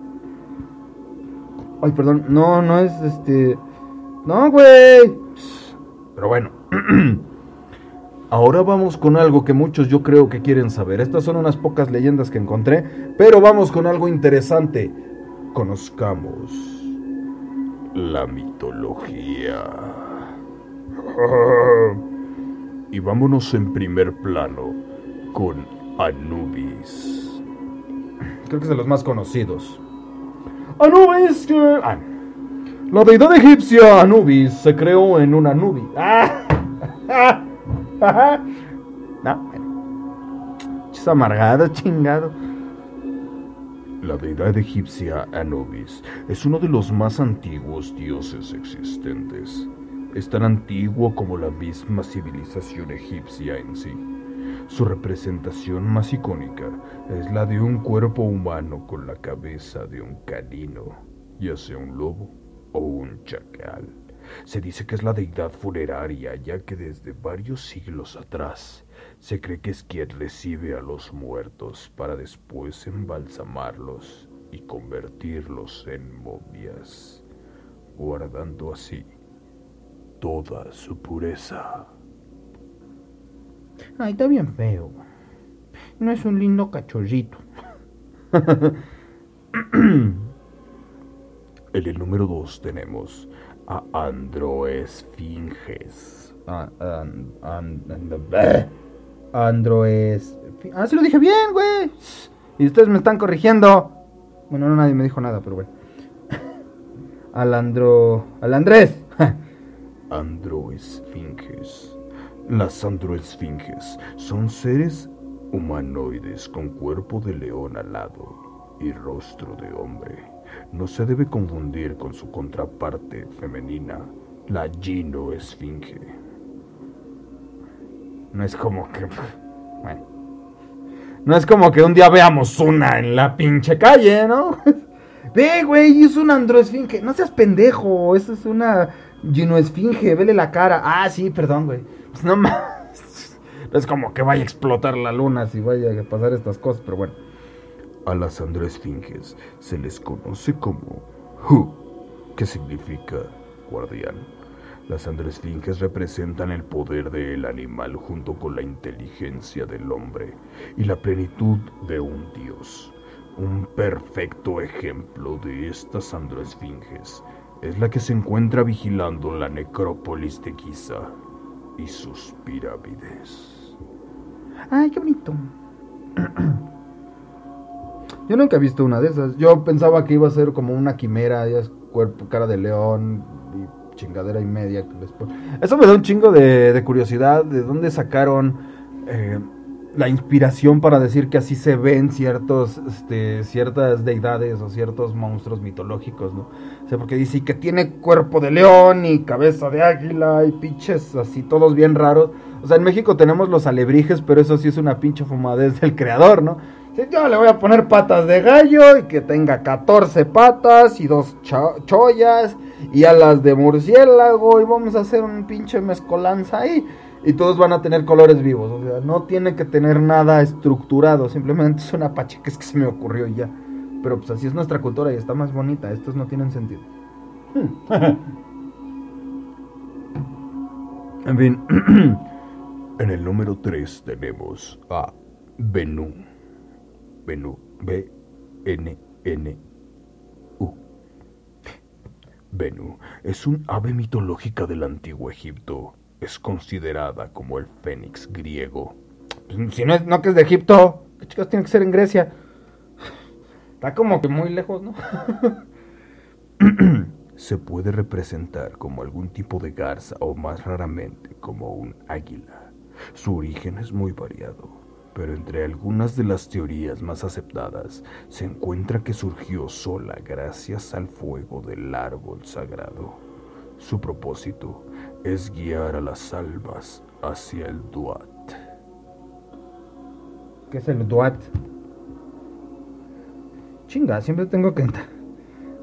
ay, perdón, no, no es este, no, güey, pero bueno. <clears throat> Ahora vamos con algo que muchos yo creo que quieren saber. Estas son unas pocas leyendas que encontré, pero vamos con algo interesante. Conozcamos la mitología. <laughs> Y vámonos en primer plano con Anubis. Creo que es de los más conocidos. Anubis, que... Ah, la deidad egipcia Anubis se creó en una nube. ¡Ah! <laughs> no, Es amargado, chingado. La deidad egipcia Anubis es uno de los más antiguos dioses existentes. Es tan antiguo como la misma civilización egipcia en sí. Su representación más icónica es la de un cuerpo humano con la cabeza de un canino, ya sea un lobo o un chacal. Se dice que es la deidad funeraria, ya que desde varios siglos atrás se cree que es quien recibe a los muertos para después embalsamarlos y convertirlos en momias, guardando así toda su pureza. Ay, está bien feo. No es un lindo cachorrito. <laughs> En el número 2 tenemos a Androesfinges. Ah, an- an- an- bleh. Androes. Ah, sí lo dije bien, güey. Y ustedes me están corrigiendo. Bueno, no nadie me dijo nada, pero bueno. <laughs> Al Andro. Al Andrés. <laughs> Androesfinges. Las androesfinges son seres humanoides con cuerpo de león alado y rostro de hombre. No se debe confundir con su contraparte femenina, la ginoesfinge. No es como que. Bueno. No es como que un día veamos una en la pinche calle, ¿no? <laughs> Ve, güey, es una androesfinge. No seas pendejo. Eso es una ginoesfinge. Vele la cara. Ah, sí, perdón, güey. Pues no <laughs> más. Es como que vaya a explotar la luna si vaya a pasar estas cosas, pero bueno. A las androesfinges se les conoce como Hu, que significa guardián. Las androesfinges representan el poder del animal junto con la inteligencia del hombre y la plenitud de un dios. Un perfecto ejemplo de estas androesfinges es la que se encuentra vigilando la necrópolis de Giza y sus pirámides. Ay, qué bonito. <clears throat> Yo nunca he visto una de esas. Yo pensaba que iba a ser como una quimera, ya es cuerpo, cara de león y chingadera y media. Eso me da un chingo de, de curiosidad de dónde sacaron eh, la inspiración para decir que así se ven ciertos, este, ciertas deidades o ciertos monstruos mitológicos, ¿no? O sea, porque dice que tiene cuerpo de león y cabeza de águila y pinches así, todos bien raros. O sea, en México tenemos los alebrijes, pero eso sí es una pinche fumadez del creador, ¿no? Yo le voy a poner patas de gallo y que tenga 14 patas y dos cho- chollas y alas de murciélago y vamos a hacer un pinche mezcolanza ahí. Y todos van a tener colores vivos, o sea, no tiene que tener nada estructurado, simplemente es una pacheques que se me ocurrió y ya. Pero pues así es nuestra cultura y está más bonita, estos no tienen sentido. en fin, <clears throat> En el número 3 tenemos a Benú. Benú. B-N-N-U. Benú es un ave mitológica del antiguo Egipto. Es considerada como el fénix griego. Pues, si no es no que es de Egipto, ¿qué chicos tiene que ser en Grecia? Está como que muy lejos, ¿no? <clears throat> Se puede representar como algún tipo de garza o más raramente como un águila. Su origen es muy variado, pero entre algunas de las teorías más aceptadas se encuentra que surgió sola gracias al fuego del árbol sagrado. Su propósito es guiar a las almas hacia el Duat. ¿Qué es el Duat? Chinga, siempre tengo que entrar.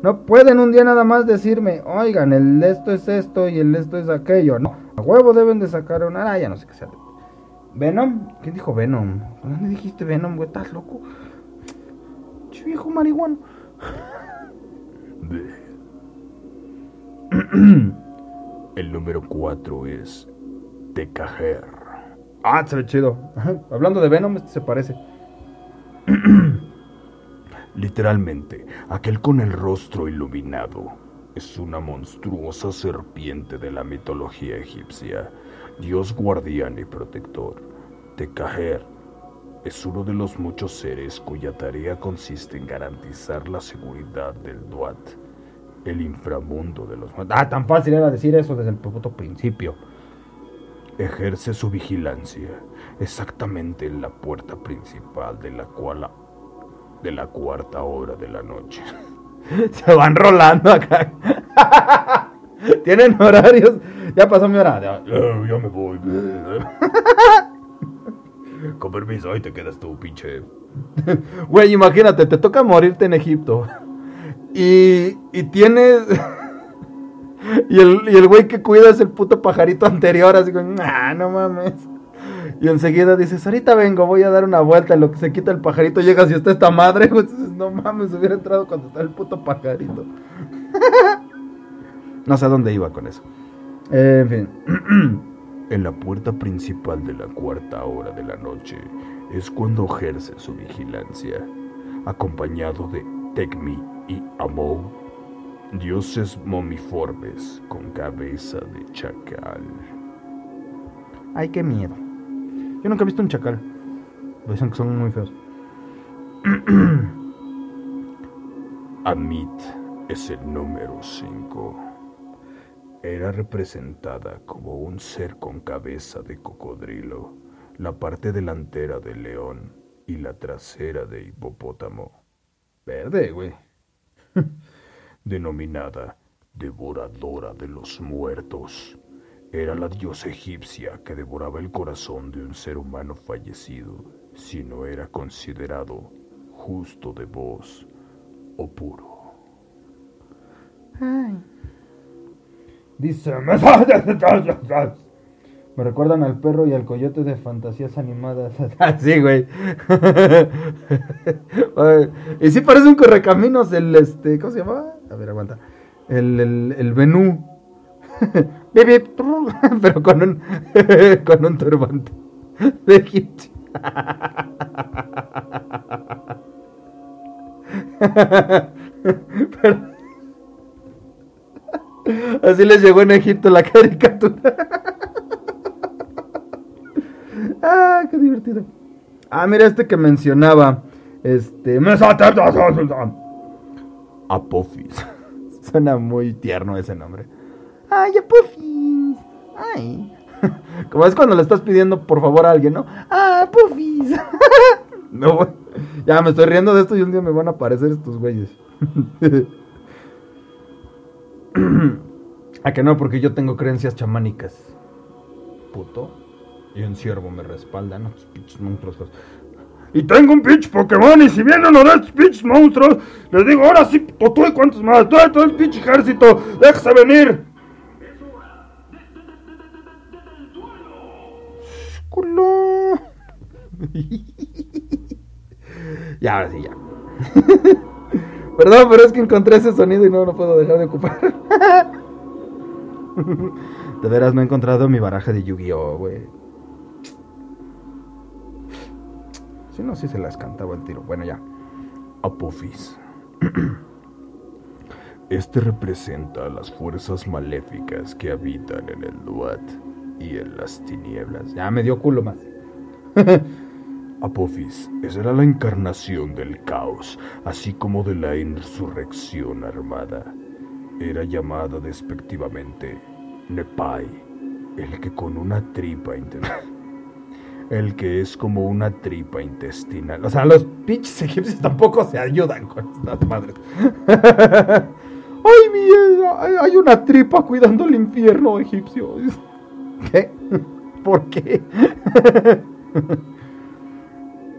No pueden un día nada más decirme, oigan, el esto es esto y el esto es aquello. No, a huevo deben de sacar una. Ah, ya no sé qué sea. ¿Venom? ¿Quién dijo Venom? ¿Dónde dijiste Venom, güey? ¿Estás loco? Che, viejo marihuano. <clears throat> El número 4 es Tecajer. Ah, se ve chido. Ajá, <laughs> Hablando de Venom, este se parece. <clears throat> Literalmente, aquel con el rostro iluminado es una monstruosa serpiente de la mitología egipcia, dios guardián y protector. Tecajer es uno de los muchos seres cuya tarea consiste en garantizar la seguridad del Duat, el inframundo de los. Ah, tan fácil era decir eso desde el puto principio. Ejerce su vigilancia exactamente en la puerta principal de la cual de la cuarta hora de la noche. <laughs> <laughs> Se van rolando acá. <laughs> Tienen horarios. Ya pasó mi hora. Ya me voy. <laughs> Con permiso, ahí te quedas tú, pinche. Güey, imagínate, te toca morirte en Egipto. Y, y tienes. Y el, y el güey que cuida es el puto pajarito anterior, así como, nah, no mames. Y enseguida dices, ahorita vengo, voy a dar una vuelta, lo que se quita el pajarito, llegas y está esta madre, <laughs> dices, no mames, hubiera entrado cuando está el puto pajarito. <laughs> no sé a dónde iba con eso. Eh, en fin. <clears throat> En la puerta principal de la cuarta hora de la noche es cuando ejerce su vigilancia, acompañado de Tecmi y Amou. Dioses momiformes con cabeza de chacal. Ay, qué miedo. Yo nunca he visto un chacal. Dicen que son muy feos. <clears throat> Amit es el número 5. Era representada como un ser con cabeza de cocodrilo, la parte delantera de león y la trasera de hipopótamo. Verde, güey. <laughs> Denominada devoradora de los muertos, era la diosa egipcia que devoraba el corazón de un ser humano fallecido si no era considerado justo de voz o puro. Ay. Dice, me recuerdan al perro y al coyote de fantasías animadas. <laughs> sí, güey. <laughs> y sí parece un correcaminos el este, ¿cómo se llama? A ver, aguanta. El el, el Benú. <laughs> <laughs> pero con un <laughs> con un turbante de <laughs> pero, así les llegó en Egipto la caricatura. ah, qué divertido. Ah, mira este que mencionaba. Este. Apophis. Suena muy tierno ese nombre. Ay, Apophis. Ay. <laughs> Como es cuando le estás pidiendo por favor a alguien, ¿no? Ah, Apophis. <laughs> no, ya me estoy riendo de esto y un día me van a aparecer estos güeyes. <laughs> ¿A que no? Porque yo tengo creencias chamánicas. Puto. Y un ciervo me respalda, ¿no? Pinches monstruos. Y tengo un pinche Pokémon y si viene uno de estos pinches monstruos, les digo, ahora sí, tú y cuántos más, todo, todo el pinche ejército, déjese venir. Culo. <laughs> ya, ahora sí, ya. <laughs> Perdón, pero es que encontré ese sonido y no lo puedo dejar de ocupar. <laughs> de veras, no he encontrado mi baraja de Yu-Gi-Oh, güey. Si no, sí se las cantaba el tiro. Bueno, ya. Apophis. <clears throat> Este representa a las fuerzas maléficas que habitan en el Duat y en las tinieblas. Ya me dio culo más. <laughs> Apophis era la encarnación del caos, así como de la insurrección armada. Era llamada despectivamente Nepai, el que con una tripa intentaba <laughs> el que es como una tripa intestinal. O sea, los pinches egipcios tampoco se ayudan con estas madres. <laughs> ¡Ay, mierda! Hay una tripa cuidando el infierno egipcio. <laughs> ¿Por qué?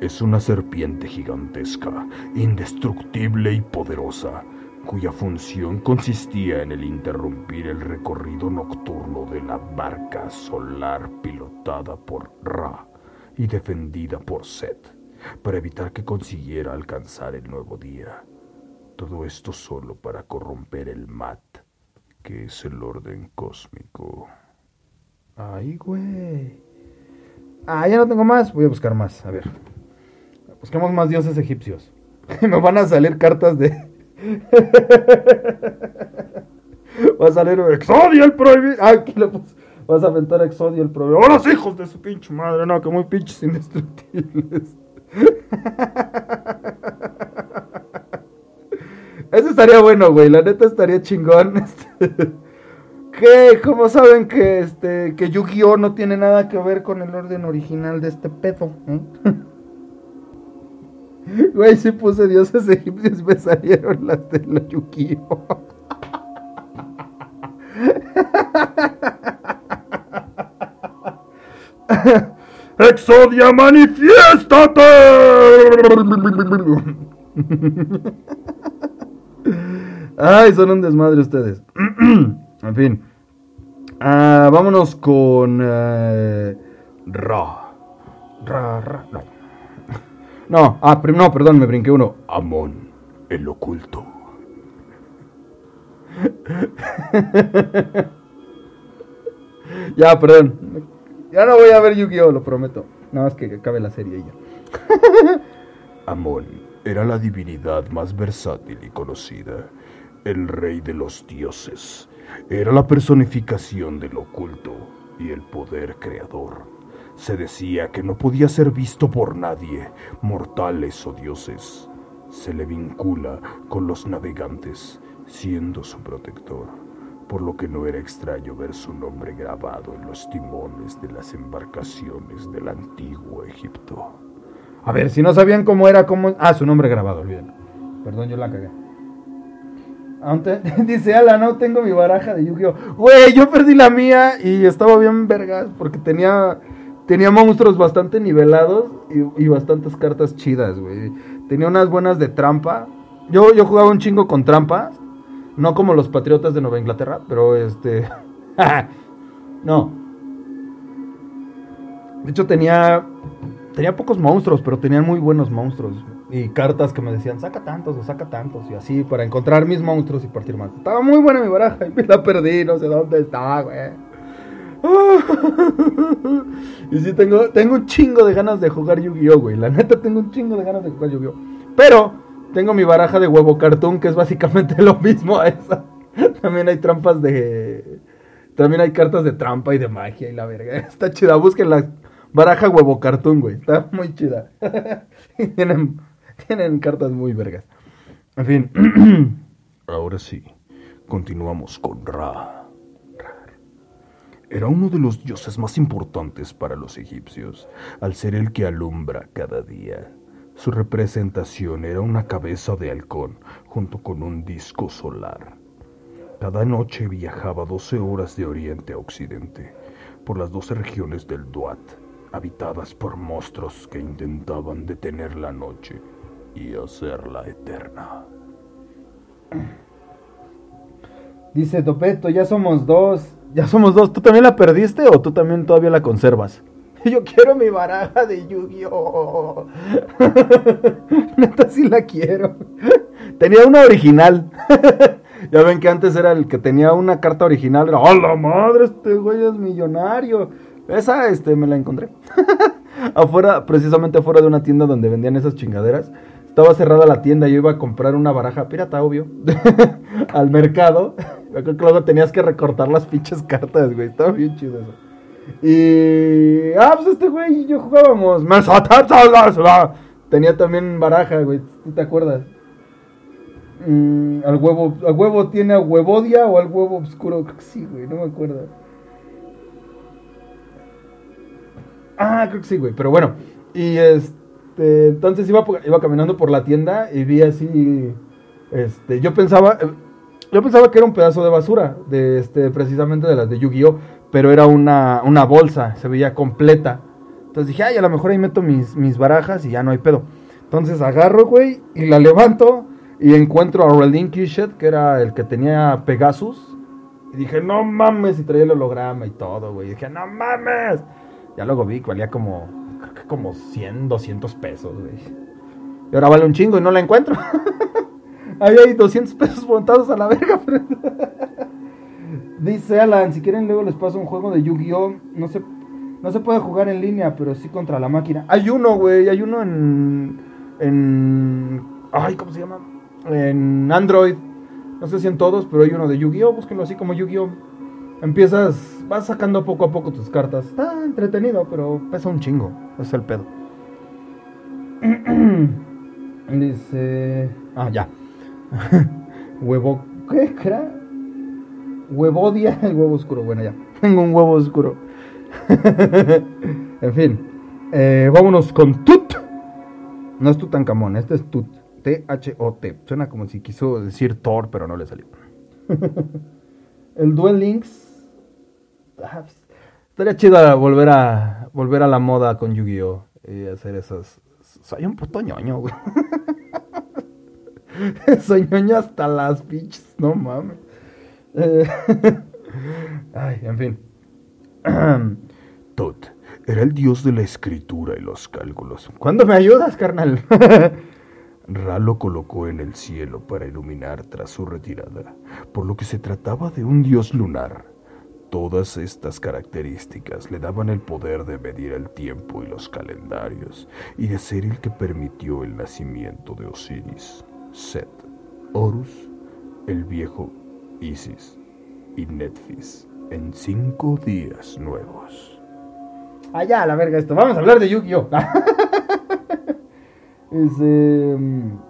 es una serpiente gigantesca, indestructible y poderosa, cuya función consistía en el interrumpir el recorrido nocturno de la barca solar pilotada por Ra y defendida por Set, para evitar que consiguiera alcanzar el nuevo día. Todo esto solo para corromper el Mat, que es el orden cósmico. Ay, güey. Ah, ya no tengo más. Voy a buscar más. A ver. Busquemos más dioses egipcios. <laughs> Me van a salir cartas de. <laughs> Va a salir Exodio el prohibido. Ah, aquí lo puse. Vas a aventar a Exodio el proveedor. ¡Oh, los hijos de su pinche madre! No, que muy pinches indestructibles. <laughs> Eso estaría bueno, güey. La neta estaría chingón. ¿Qué? ¿Cómo saben que este que Yu-Gi-Oh no tiene nada que ver con el orden original de este pedo? ¿eh? <laughs> Güey, si puse dioses egipcios me salieron las de la Yu-Gi-Oh. <laughs> Exodia, manifiéstate. <laughs> Ay, son un desmadre ustedes. <clears throat> en fin. Ah, vámonos con eh, Ra. Ra, Ra, no. <laughs> No, ah, no, perdón, me brinqué uno. Amón, el oculto. <laughs> ya, perdón. Ya no voy a ver Yu-Gi-Oh, lo prometo. Nada más que acabe la serie ya. <laughs> Amón era la divinidad más versátil y conocida. el rey de los dioses. Era la personificación del oculto y el poder creador. Se decía que no podía ser visto por nadie, mortales o dioses. Se le vincula con los navegantes, siendo su protector, por lo que no era extraño ver su nombre grabado en los timones de las embarcaciones del antiguo Egipto. A ver, si no sabían cómo era, cómo... Ah, su nombre grabado, olvídenlo. Perdón, yo la cagué. <laughs> Dice Ala, no tengo mi baraja de Yu-Gi-Oh! Güey, yo perdí la mía y estaba bien vergas porque tenía, tenía monstruos bastante nivelados y, bastantes cartas chidas, güey. Tenía unas buenas de trampa. Yo, yo jugaba un chingo con trampas. No como los patriotas de Nueva Inglaterra, pero este... <laughs> no. De hecho tenía... Tenía pocos monstruos, pero tenían muy buenos monstruos y cartas que me decían, saca tantos o saca tantos, y así, para encontrar mis monstruos y partir más. Estaba muy buena mi baraja y me la perdí, no sé dónde está, güey. <laughs> y sí, tengo, tengo un chingo de ganas de jugar Yu-Gi-Oh, güey. La neta, tengo un chingo de ganas de jugar Yu-Gi-Oh. Pero, tengo mi baraja de huevo cartoon, que es básicamente <laughs> lo mismo a esa. También hay trampas de... También hay cartas de trampa y de magia y la verga. <laughs> Está chida, busquen la baraja huevo cartoon, güey. Está muy chida. Tienen <laughs> Tienen cartas muy vergas. En fin. <clears throat> Ahora sí, continuamos con Ra. Era uno de los dioses más importantes para los egipcios, al ser el que alumbra cada día. Su representación era una cabeza de halcón junto con un disco solar. Cada noche viajaba 12 horas de oriente a occidente, por las 12 regiones del Duat, habitadas por monstruos que intentaban detener la noche y hacerla eterna. Dice Topeto, ya somos dos. Ya somos dos. ¿Tú también la perdiste o tú también todavía la conservas? <laughs> Yo quiero mi baraja de Yu-Gi-Oh! <laughs> Neta, sí la quiero. Tenía una original. <laughs> ya ven que antes era el que tenía una carta original. ¡A la madre! Este güey es millonario. Esa, este, me la encontré. afuera, precisamente afuera de una tienda donde vendían esas chingaderas. Estaba cerrada la tienda, yo iba a comprar una baraja pirata, obvio, <laughs> al mercado. creo que luego tenías que recortar las pinches cartas, güey. Estaba bien chido eso. Y. Ah, pues este güey y yo jugábamos. Tenía también baraja, güey. ¿Tú te acuerdas? Mm, al huevo. ¿Al huevo tiene a huevodia o al huevo oscuro? sí, güey. No me acuerdo. Ah, creo que sí, güey. Pero bueno. Y este. Este, entonces iba, iba caminando por la tienda y vi así, este, yo pensaba, eh, yo pensaba que era un pedazo de basura, de este, precisamente de las de Yu-Gi-Oh, pero era una, una bolsa, se veía completa. Entonces dije, ay, a lo mejor ahí meto mis, mis barajas y ya no hay pedo. Entonces agarro, güey, y la levanto y encuentro a Relinquished, que era el que tenía Pegasus. Y dije, no mames, y traía el holograma y todo, güey. Y dije, no mames. Ya luego vi que valía como como 100, 200 pesos, güey. Y ahora vale un chingo y no la encuentro. <laughs> Ahí hay 200 pesos montados a la verga. <laughs> Dice Alan, si quieren luego les paso un juego de Yu-Gi-Oh! No se, no se puede jugar en línea, pero sí contra la máquina. Hay uno, güey, hay uno en... en ay, ¿cómo se llama? En Android. No sé si en todos, pero hay uno de Yu-Gi-Oh! Búsquenlo así como Yu-Gi-Oh! Empiezas, vas sacando poco a poco tus cartas. Está entretenido, pero pesa un chingo. Es el pedo. <clears throat> Dice. Ah, ya. <laughs> huevo. ¿Qué era? Huevodia, el huevo oscuro. Bueno, ya. <laughs> Tengo un huevo oscuro. <laughs> en fin. Eh, vámonos con Tut. No es Tutankamón, este es Tut. T-H-O-T. Suena como si quiso decir Thor, pero no le salió. el Duel Links Ah, pues, estaría chido volver a volver a la moda con Yu-Gi-Oh! y hacer esas. Soy un puto ñoño, güey. <laughs> Soy ñoño hasta las pinches, no mames. Eh, <laughs> ay, en fin. <clears throat> Tot era el dios de la escritura y los cálculos. ¿Cuándo me ayudas, carnal? <laughs> Ra lo colocó en el cielo para iluminar tras su retirada, por lo que se trataba de un dios lunar Todas estas características le daban el poder de medir el tiempo y los calendarios, y de ser el que permitió el nacimiento de Osiris, Set, Horus el viejo Isis y Netflix en cinco días nuevos. Allá, la verga esto. Vamos a hablar de Yu-Gi-Oh! Dice... <laughs> mm,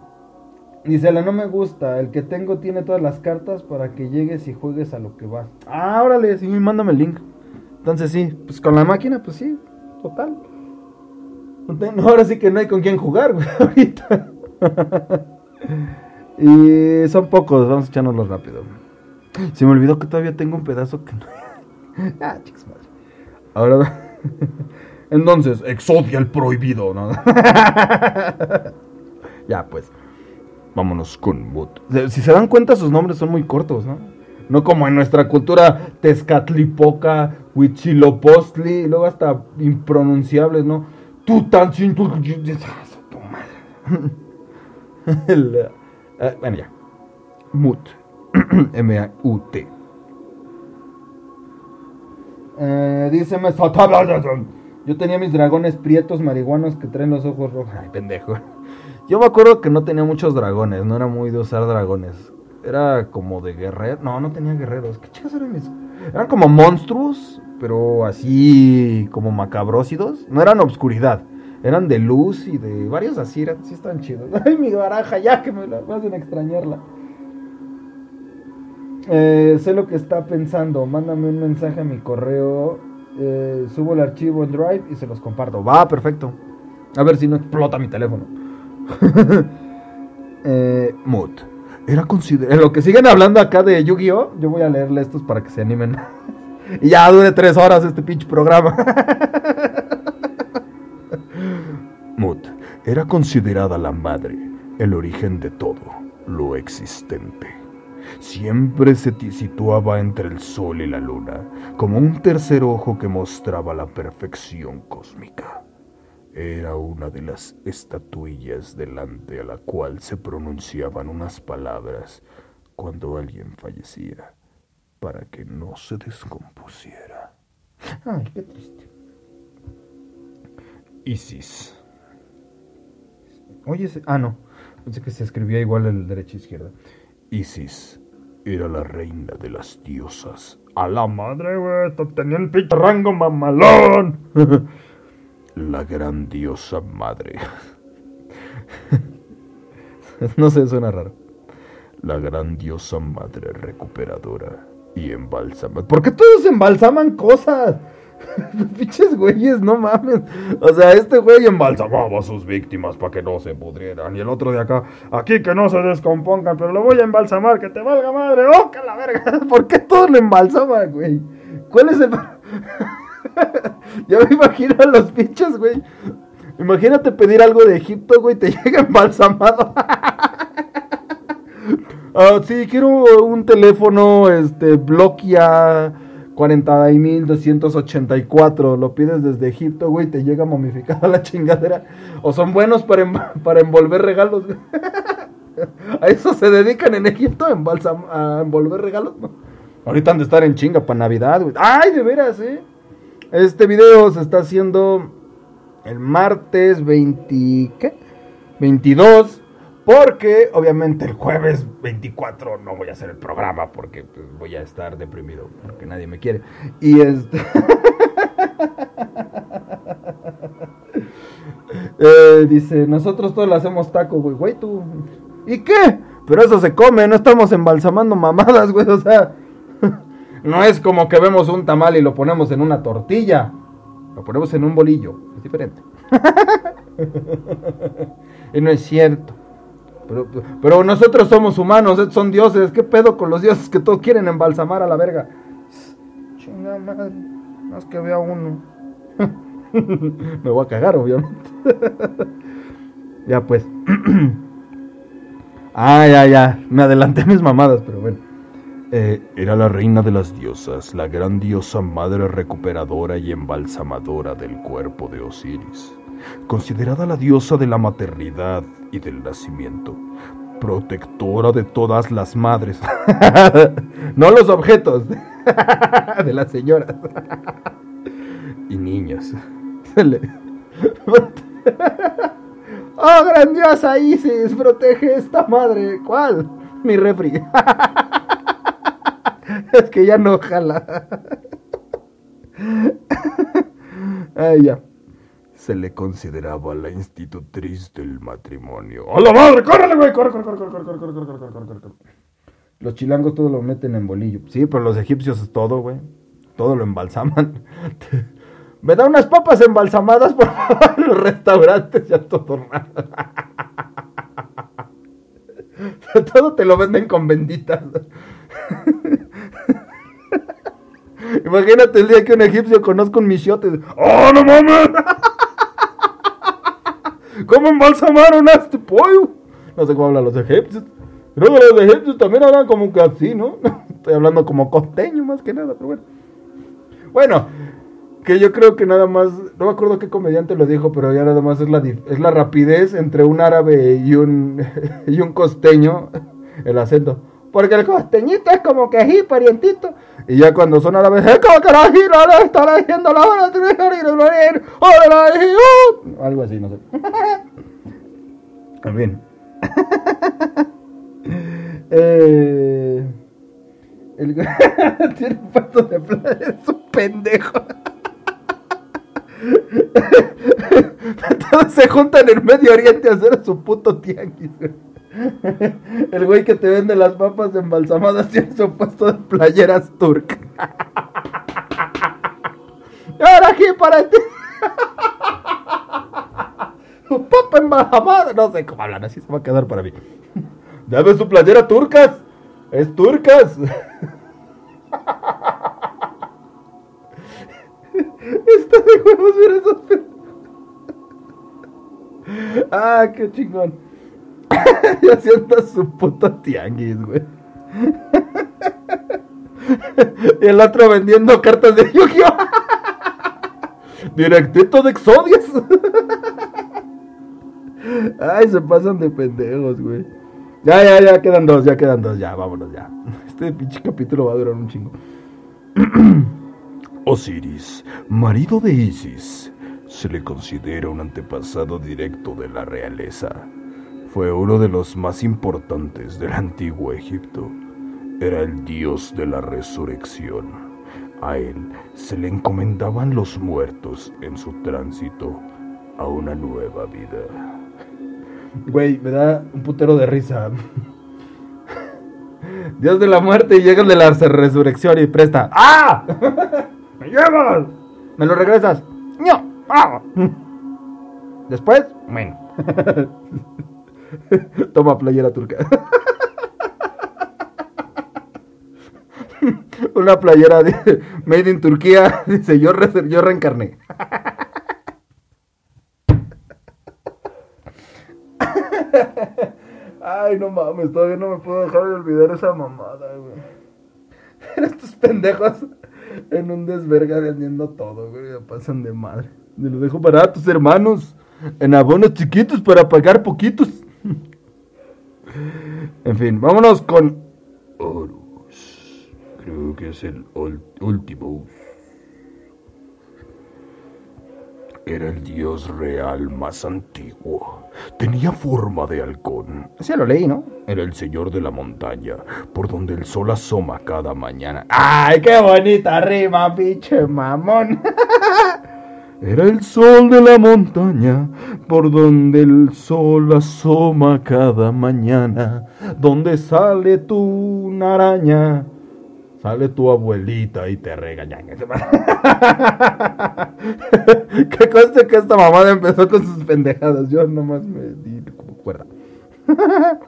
Dice, la no me gusta. El que tengo tiene todas las cartas para que llegues y juegues a lo que va. Ah, órale, sí, mándame el link. Entonces sí, pues con la máquina, pues sí, total. No Ahora sí que no hay con quién jugar, güey, <laughs> ahorita. y son pocos, vamos a echárnoslos rápido. Se me olvidó que todavía tengo un pedazo que no... <laughs> ah, chicos, madre. Ahora... <laughs> Entonces, Exodia el prohibido, ¿no? ya, pues. Vámonos con Mood. Si se dan cuenta, sus nombres son muy cortos, ¿no? No como en nuestra cultura Tezcatlipoca, Huitzilopochtli, y luego hasta impronunciables, ¿no? Su tu madre. Bueno, ya. Mut. <clears throat> M-A-U-T. Eh, dice Yo tenía mis dragones prietos marihuanos que traen los ojos rojos. Ay, pendejo. Yo me acuerdo que no tenía muchos dragones, no era muy de usar dragones. Era como de guerreros. No, no tenía guerreros. ¿Qué chicas eran mis? Eran como monstruos, pero así como macabrósidos. No eran obscuridad. Eran de luz y de varios así. Eran, sí estaban chidos. <laughs> Ay, mi baraja, ya que me, la, hacen extrañarla. Eh, sé lo que está pensando. Mándame un mensaje a mi correo. eh, subo el archivo en Drive y se los comparto. Va, perfecto. A ver si no explota mi teléfono. <laughs> eh, Mut. Era considerado. lo que siguen hablando acá de Yu-Gi-Oh! Yo voy a leerle estos para que se animen. <laughs> y ya dure tres horas este pinche programa. <laughs> Mut. Era considerada la madre, el origen de todo, lo existente. Siempre se situaba entre el sol y la luna, como un tercer ojo que mostraba la perfección cósmica. Era una de las estatuillas delante a la cual se pronunciaban unas palabras cuando alguien fallecía, para que no se descompusiera. Ay, qué triste. Isis. Oye, ah, no. Pensé que se escribía igual el derecha e izquierda. Isis era la reina de las diosas. A la madre, güey. Tenía el pinche rango mamalón. <laughs> La gran diosa madre. <laughs> no sé, suena raro. La gran diosa madre recuperadora y embalsamadora. ¿Por qué todos embalsaman cosas? <laughs> Pinches güeyes, no mames. O sea, este güey embalsamaba a sus víctimas para que no se pudrieran. Y el otro de acá, aquí que no se descompongan, pero lo voy a embalsamar, que te valga madre. ¡Oh, que la verga! <laughs> ¿Por qué todos lo embalsaman, güey? ¿Cuál es el.? <laughs> Yo me imagino a los pinches, güey. Imagínate pedir algo de Egipto, güey, te <laughs> llega embalsamado. <laughs> Ah, sí, quiero un teléfono, este, Blokia 40.284. Lo pides desde Egipto, güey, te llega momificada la chingadera. O son buenos para, em- para envolver regalos. a eso se dedican en Egipto, a envolver regalos, ¿no? Ahorita han de estar en chinga para Navidad, güey. ¡Ay, de veras, eh! Este video se está haciendo el martes 20... ¿Qué? 22. Porque obviamente el jueves 24 no voy a hacer el programa porque pues, voy a estar deprimido porque nadie me quiere. Y este... <laughs> Eh, dice, nosotros todos le hacemos taco, güey. Güey, tú... ¿Y qué? Pero eso se come, no estamos embalsamando mamadas, güey. <laughs> O sea... No es como que vemos un tamal y lo ponemos en una tortilla. Lo ponemos en un bolillo. Es diferente. <laughs> y no es cierto. Pero, pero nosotros somos humanos, estos son dioses. ¿Qué pedo con los dioses que todos quieren embalsamar a la verga? Chinga madre. Más que vea uno. <laughs> Me voy a cagar, obviamente. <laughs> ya pues. <clears throat> ah, ya, ya. Me adelanté mis mamadas, pero bueno. Eh, era la reina de las diosas, la gran diosa madre recuperadora y embalsamadora del cuerpo de Osiris, considerada la diosa de la maternidad y del nacimiento, protectora de todas las madres. <laughs> no los objetos <laughs> de las señoras. <laughs> y niñas. oh, grandiosa Isis, protege esta madre. ¿Cuál? mi refri. <laughs> es que ya no jala. <laughs> Ay, ya. Se le consideraba la institutriz del matrimonio. ¡A la madre! ¡Córrele, güey! ¡Corre, corre, corre, corre, corre, corre, corre, corre, corre, corre, corre! Los chilangos todo lo meten en bolillo. Sí, pero los egipcios es todo, güey. Todo lo embalsaman. <laughs> Me da unas papas embalsamadas por favor los restaurantes, ya todo raro. Todo te lo venden con benditas. Imagínate el día que un egipcio conozca un michote. ¡Oh, no mames! <laughs> ¿Cómo embalsamaron a este pollo? No sé cómo hablan los egipcios. Creo que los egipcios también hablan como que así, ¿no? <laughs> Estoy hablando como costeño más que nada, pero bueno. Bueno, que yo creo que nada más, no me acuerdo qué comediante lo dijo, pero ya nada más es la, es la rapidez entre un árabe y un, <laughs> y un costeño, el acento. Porque el costeñito es como que ají, parientito. Y ya cuando son árabes, es como que la le está diciendo la hora Algo así, no sé. En fin. <laughs> eh, el... <laughs> Tiene un pato de playa, es un pendejo. <laughs> Todos se juntan en Medio Oriente a hacer su puto tianguis. El güey que te vende las papas embalsamadas tiene su puesto de playeras turcas. ahora aquí para ti. Papa embalsamada. No sé cómo hablan, así se va a quedar para mí. Ya ves su playera turcas. Es turcas. Está de huevos ver esos Ah, qué chingón. <laughs> y haciendo su puto tianguis, güey. <laughs> y el otro vendiendo cartas de Yu-Gi-Oh! <laughs> Directito de Exodias. Ay, se pasan de pendejos, güey. Ya, ya, ya, quedan dos, ya quedan dos, ya, vámonos, ya. Este pinche capítulo va a durar un chingo. <clears throat> Osiris, marido de Isis, se le considera un antepasado directo de la realeza. Fue uno de los más importantes del antiguo Egipto. Era el dios de la resurrección. A él se le encomendaban los muertos en su tránsito a una nueva vida. Güey, me da un putero de risa. Dios de la muerte y llega el de la resurrección y presta. ¡Ah! <laughs> ¡Me llevas! ¿Me lo regresas? ¡No! ¡Ah! <laughs> Después, bueno. <laughs> <laughs> Toma playera turca. <laughs> Una playera de Made in Turquía. <laughs> Dice, yo, yo reencarné. Ay, no mames, todavía no me puedo dejar de olvidar esa mamada, güey. Estos pendejos en un desverga vendiendo todo, güey. Pasan de madre. Me lo dejo para tus hermanos. En abonos chiquitos para pagar poquitos. En fin, vámonos con Horus. Creo que es el último Era el dios real más antiguo. Tenía forma de halcón. Sí, lo leí, ¿no? Era el señor de la montaña, por donde el sol asoma cada mañana. ¡Ay, qué bonita rima, pinche mamón! <laughs> Era el sol de la montaña, por donde el sol asoma cada mañana, donde sale tu araña Sale tu abuelita y te regañan. <laughs> que conste que esta mamada empezó con sus pendejadas. Yo nomás me di como cuerda. <laughs>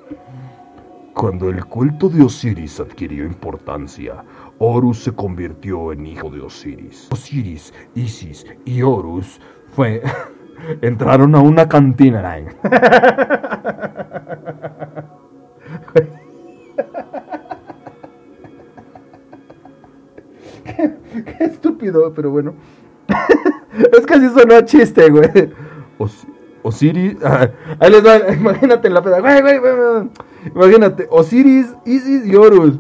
Cuando el culto de Osiris adquirió importancia, Horus se convirtió en hijo de Osiris. Osiris, Isis y Horus fue <laughs> entraron a una cantina. <laughs> qué, estúpido, pero bueno. <laughs> es que así sonó chiste, güey. Osiris. Ah, ahí les va, imagínate en la peda. Güey, güey, güey, Imagínate, Osiris, Isis y Horus.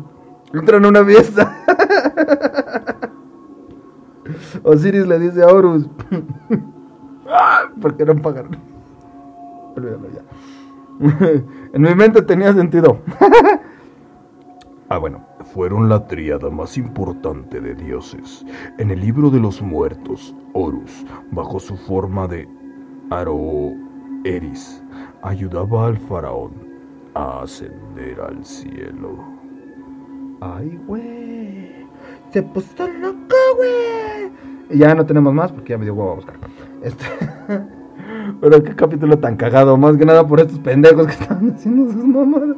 Entran a una fiesta. Osiris le dice a Horus. ¿Por qué no pagan? Olvídalo ya. en mi mente tenía sentido. Ah, bueno, fueron la tríada más importante de dioses. En el libro de los muertos, Horus, bajo su forma de Aroeris, ayudaba al faraón a ascender al cielo. Ay, güey. Se puso loco, güey. Y ya no tenemos más porque ya me dio huevo a buscar. Este. <laughs> Pero qué capítulo tan cagado. Más que nada por estos pendejos que estaban <laughs> haciendo sus mamadas.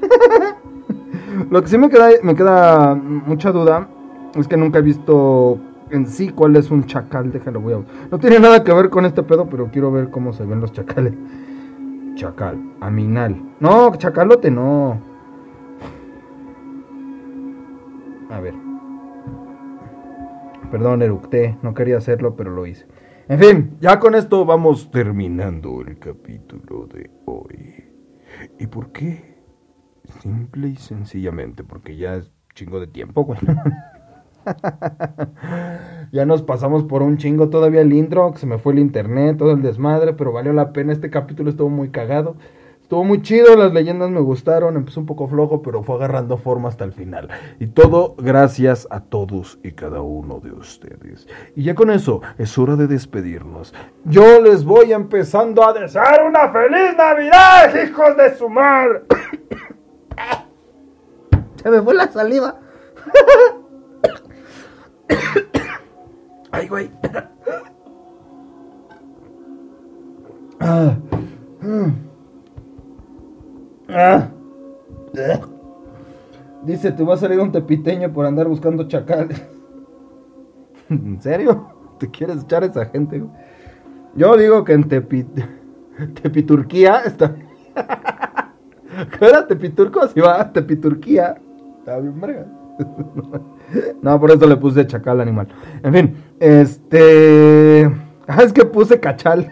<laughs> Lo que sí me queda, me queda mucha duda es que nunca he visto en sí cuál es un chacal. Voy a No tiene nada que ver con este pedo, pero quiero ver cómo se ven los chacales. Chacal, aminal. No, chacalote no. A ver. Perdón, eructé. No quería hacerlo, pero lo hice. En fin, ya con esto vamos terminando el capítulo de hoy. ¿Y por qué? Simple y sencillamente, porque ya es chingo de tiempo, güey. <laughs> ya nos pasamos por un chingo todavía el intro, que se me fue el internet, todo el desmadre, pero valió la pena. Este capítulo estuvo muy cagado. Estuvo muy chido, las leyendas me gustaron, empezó un poco flojo, pero fue agarrando forma hasta el final. Y todo gracias a todos y cada uno de ustedes. Y ya con eso es hora de despedirnos. Yo les voy empezando a desear una feliz Navidad, hijos de su madre. <coughs> Se me fue la saliva. <coughs> Ay, güey. <coughs> Ah. Ah. Dice, te va a salir un tepiteño por andar buscando chacales. <laughs> ¿En serio? ¿Te quieres echar a esa gente? Yo digo que en Tepi... <laughs> Tepiturquía está... <laughs> ¿Qué era Tepiturco? Si va Tepiturquía. Está bien verga. no, por eso le puse chacal animal. En fin, este. Ah, es que puse cachal.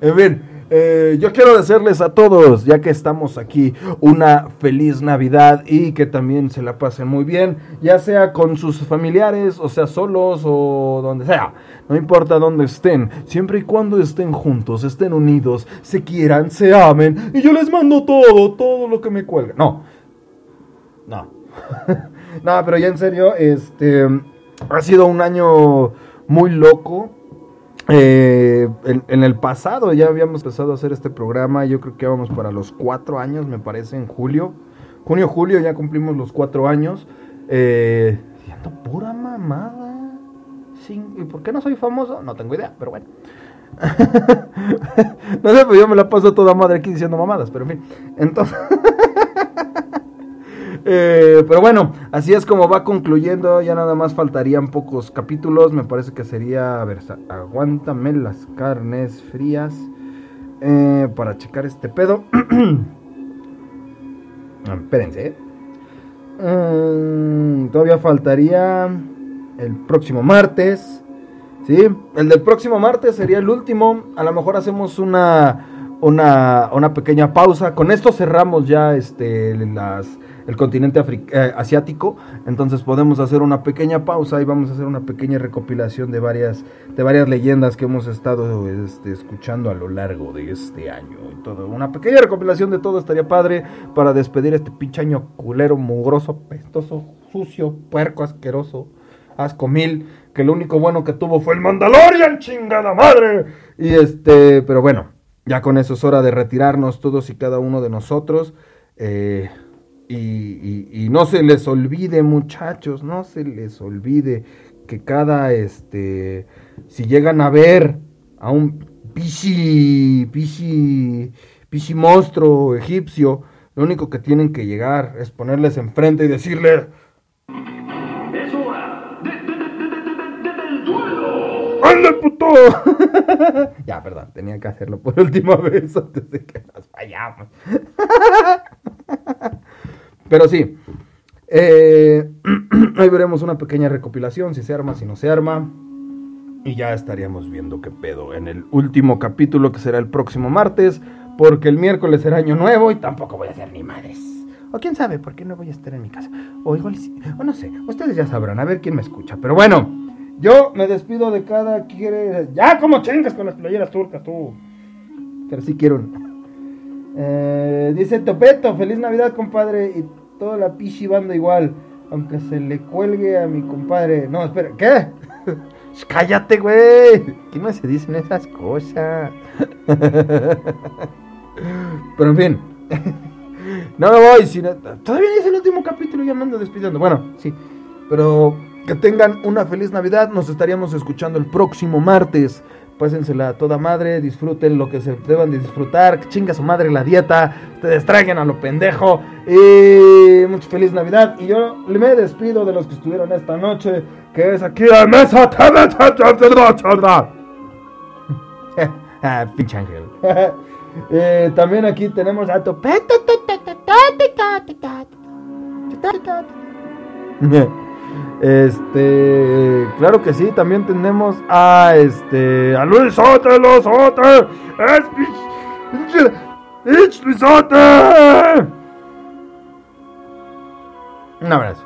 en fin. Eh, yo quiero desearles a todos, ya que estamos aquí, una feliz Navidad y que también se la pasen muy bien, ya sea con sus familiares, o sea, solos o donde sea. No importa dónde estén, siempre y cuando estén juntos, estén unidos, se quieran, se amen y yo les mando todo, todo lo que me cuelga. No, no, <laughs> no, pero ya en serio, este ha sido un año muy loco eh, en, el pasado ya habíamos empezado a hacer este programa, yo creo que vamos para los cuatro años, me parece, en julio. Junio, julio ya cumplimos los cuatro años. Eh, siendo pura mamada. ¿Y por qué no soy famoso? No tengo idea, pero bueno. <laughs> no sé, pues yo me la paso toda madre aquí diciendo mamadas, pero en fin. Entonces... <laughs> Eh, pero bueno, así es como va concluyendo. Ya nada más faltarían pocos capítulos. Me parece que sería. A ver, aguántame las carnes frías. Eh, para checar este pedo. <clears throat> Ah, espérense. Mm, todavía faltaría el próximo martes. ¿Sí? El del próximo martes sería el último. A lo mejor hacemos una, una, una pequeña pausa. Con esto cerramos ya este, las el continente eh, asiático. Entonces podemos hacer una pequeña pausa y vamos a hacer una pequeña recopilación de varias, de varias leyendas que hemos estado este, escuchando a lo largo de este año. Y todo. Una pequeña recopilación de todo estaría padre para despedir este pinche año culero, mugroso, pestoso, sucio, puerco, asqueroso, asco mil. Que lo único bueno que tuvo fue el Mandalorian, chingada madre. Y este, pero bueno, ya con eso es hora de retirarnos todos y cada uno de nosotros. Eh, y, no se les olvide, muchachos, no se les olvide que cada, este, si llegan a ver a un pichi, pichi, pichi monstruo egipcio, lo único que tienen que llegar es ponerles enfrente y decirle... ¡Es hora del duelo! ¡Anda, puto! <laughs> ya, perdón, tenía que hacerlo por última vez antes de que nos vayamos. <laughs> Pero sí, eh, <clears throat> ahí veremos una pequeña recopilación, si se arma, si no se arma. Y ya estaríamos viendo qué pedo en el último capítulo que será el próximo martes, porque el miércoles será año nuevo y tampoco voy a hacer ni madres. O quién sabe, por qué no voy a estar en mi casa. O igual o no sé, ustedes ya sabrán, a ver quién me escucha. Pero bueno, yo me despido de cada quiere. Ya como chingas con las playeras turcas, tú. Pero sí quiero. Eh, dice Topeto, feliz Navidad, compadre. Y toda la pichi banda igual. Aunque se le cuelgue a mi compadre. No, espera, ¿qué? <laughs> Cállate, güey. ¿Qué no se dicen esas cosas? <laughs> Pero en fin. <laughs> No me voy. Si Todavía es el último capítulo y ya me ando despidiendo. Bueno, sí. Pero que tengan una feliz Navidad. Nos estaríamos escuchando el próximo martes. Pásensela a toda madre, disfruten lo que se deban de disfrutar, chinga su madre la dieta, ustedes traigan a lo pendejo y mucha feliz Navidad. Y yo me despido de los que estuvieron esta noche, que es aquí a mesa. <laughs> ah, pinche ángel. <laughs> eh, también aquí tenemos a Topeto. <laughs> Este, claro que sí, también tenemos a este, a Luis Sote, Sote, es Luis Sote. Un abrazo.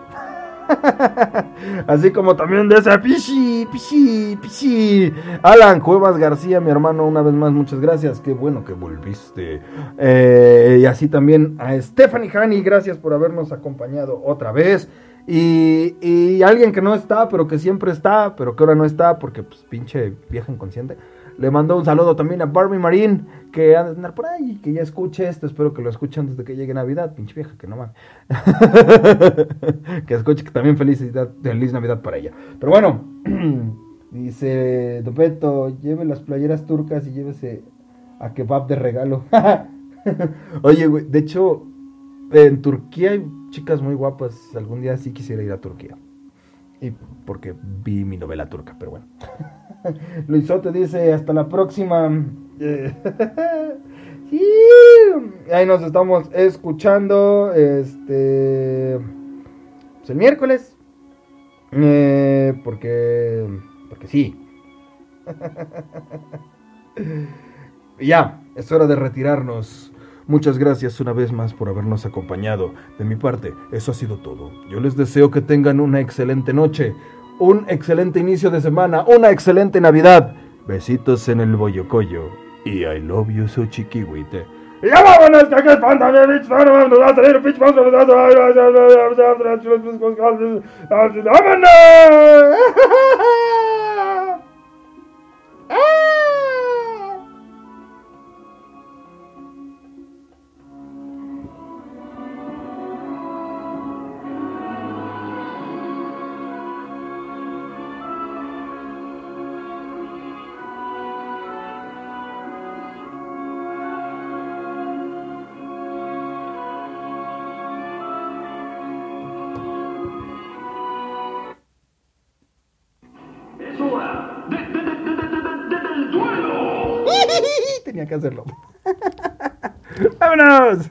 <laughs> Así como también de ese pichi, pichi, pichi. Alan Cuevas García, mi hermano, una vez más, muchas gracias. Qué bueno que volviste. Eh, y así también a Stephanie Hani, gracias por habernos acompañado otra vez. Y, y, alguien que no está, pero que siempre está, pero que ahora no está porque pues pinche vieja inconsciente. Le mando un saludo también a Barbie Marín, que anda a andar por ahí, que ya escuche esto. Espero que lo escuche antes de que llegue Navidad, pinche vieja, que no mames. <laughs> que escuche que también felicidad, feliz Navidad para ella. Pero bueno, <clears throat> dice Dopeto, lleve las playeras turcas y llévese a kebab de regalo. <laughs> Oye, güey, de hecho, en Turquía hay chicas muy guapas. Algún día sí quisiera ir a Turquía. Y porque vi mi novela turca, pero bueno. <laughs> Luisote dice, hasta la próxima. <laughs> Ahí nos estamos escuchando. Este. Pues el miércoles. Eh, porque. Porque sí. <laughs> ya, es hora de retirarnos. Muchas gracias una vez más por habernos acompañado. De mi parte, eso ha sido todo. Yo les deseo que tengan una excelente noche, un excelente inicio de semana, una excelente Navidad. Besitos en el boyocoyo. Y I love you so chiquihuite. ¡Ya vámonos! ¡Que aquí espanta! ¡Vámonos! Que hacerlo. <laughs> ¡Vámonos!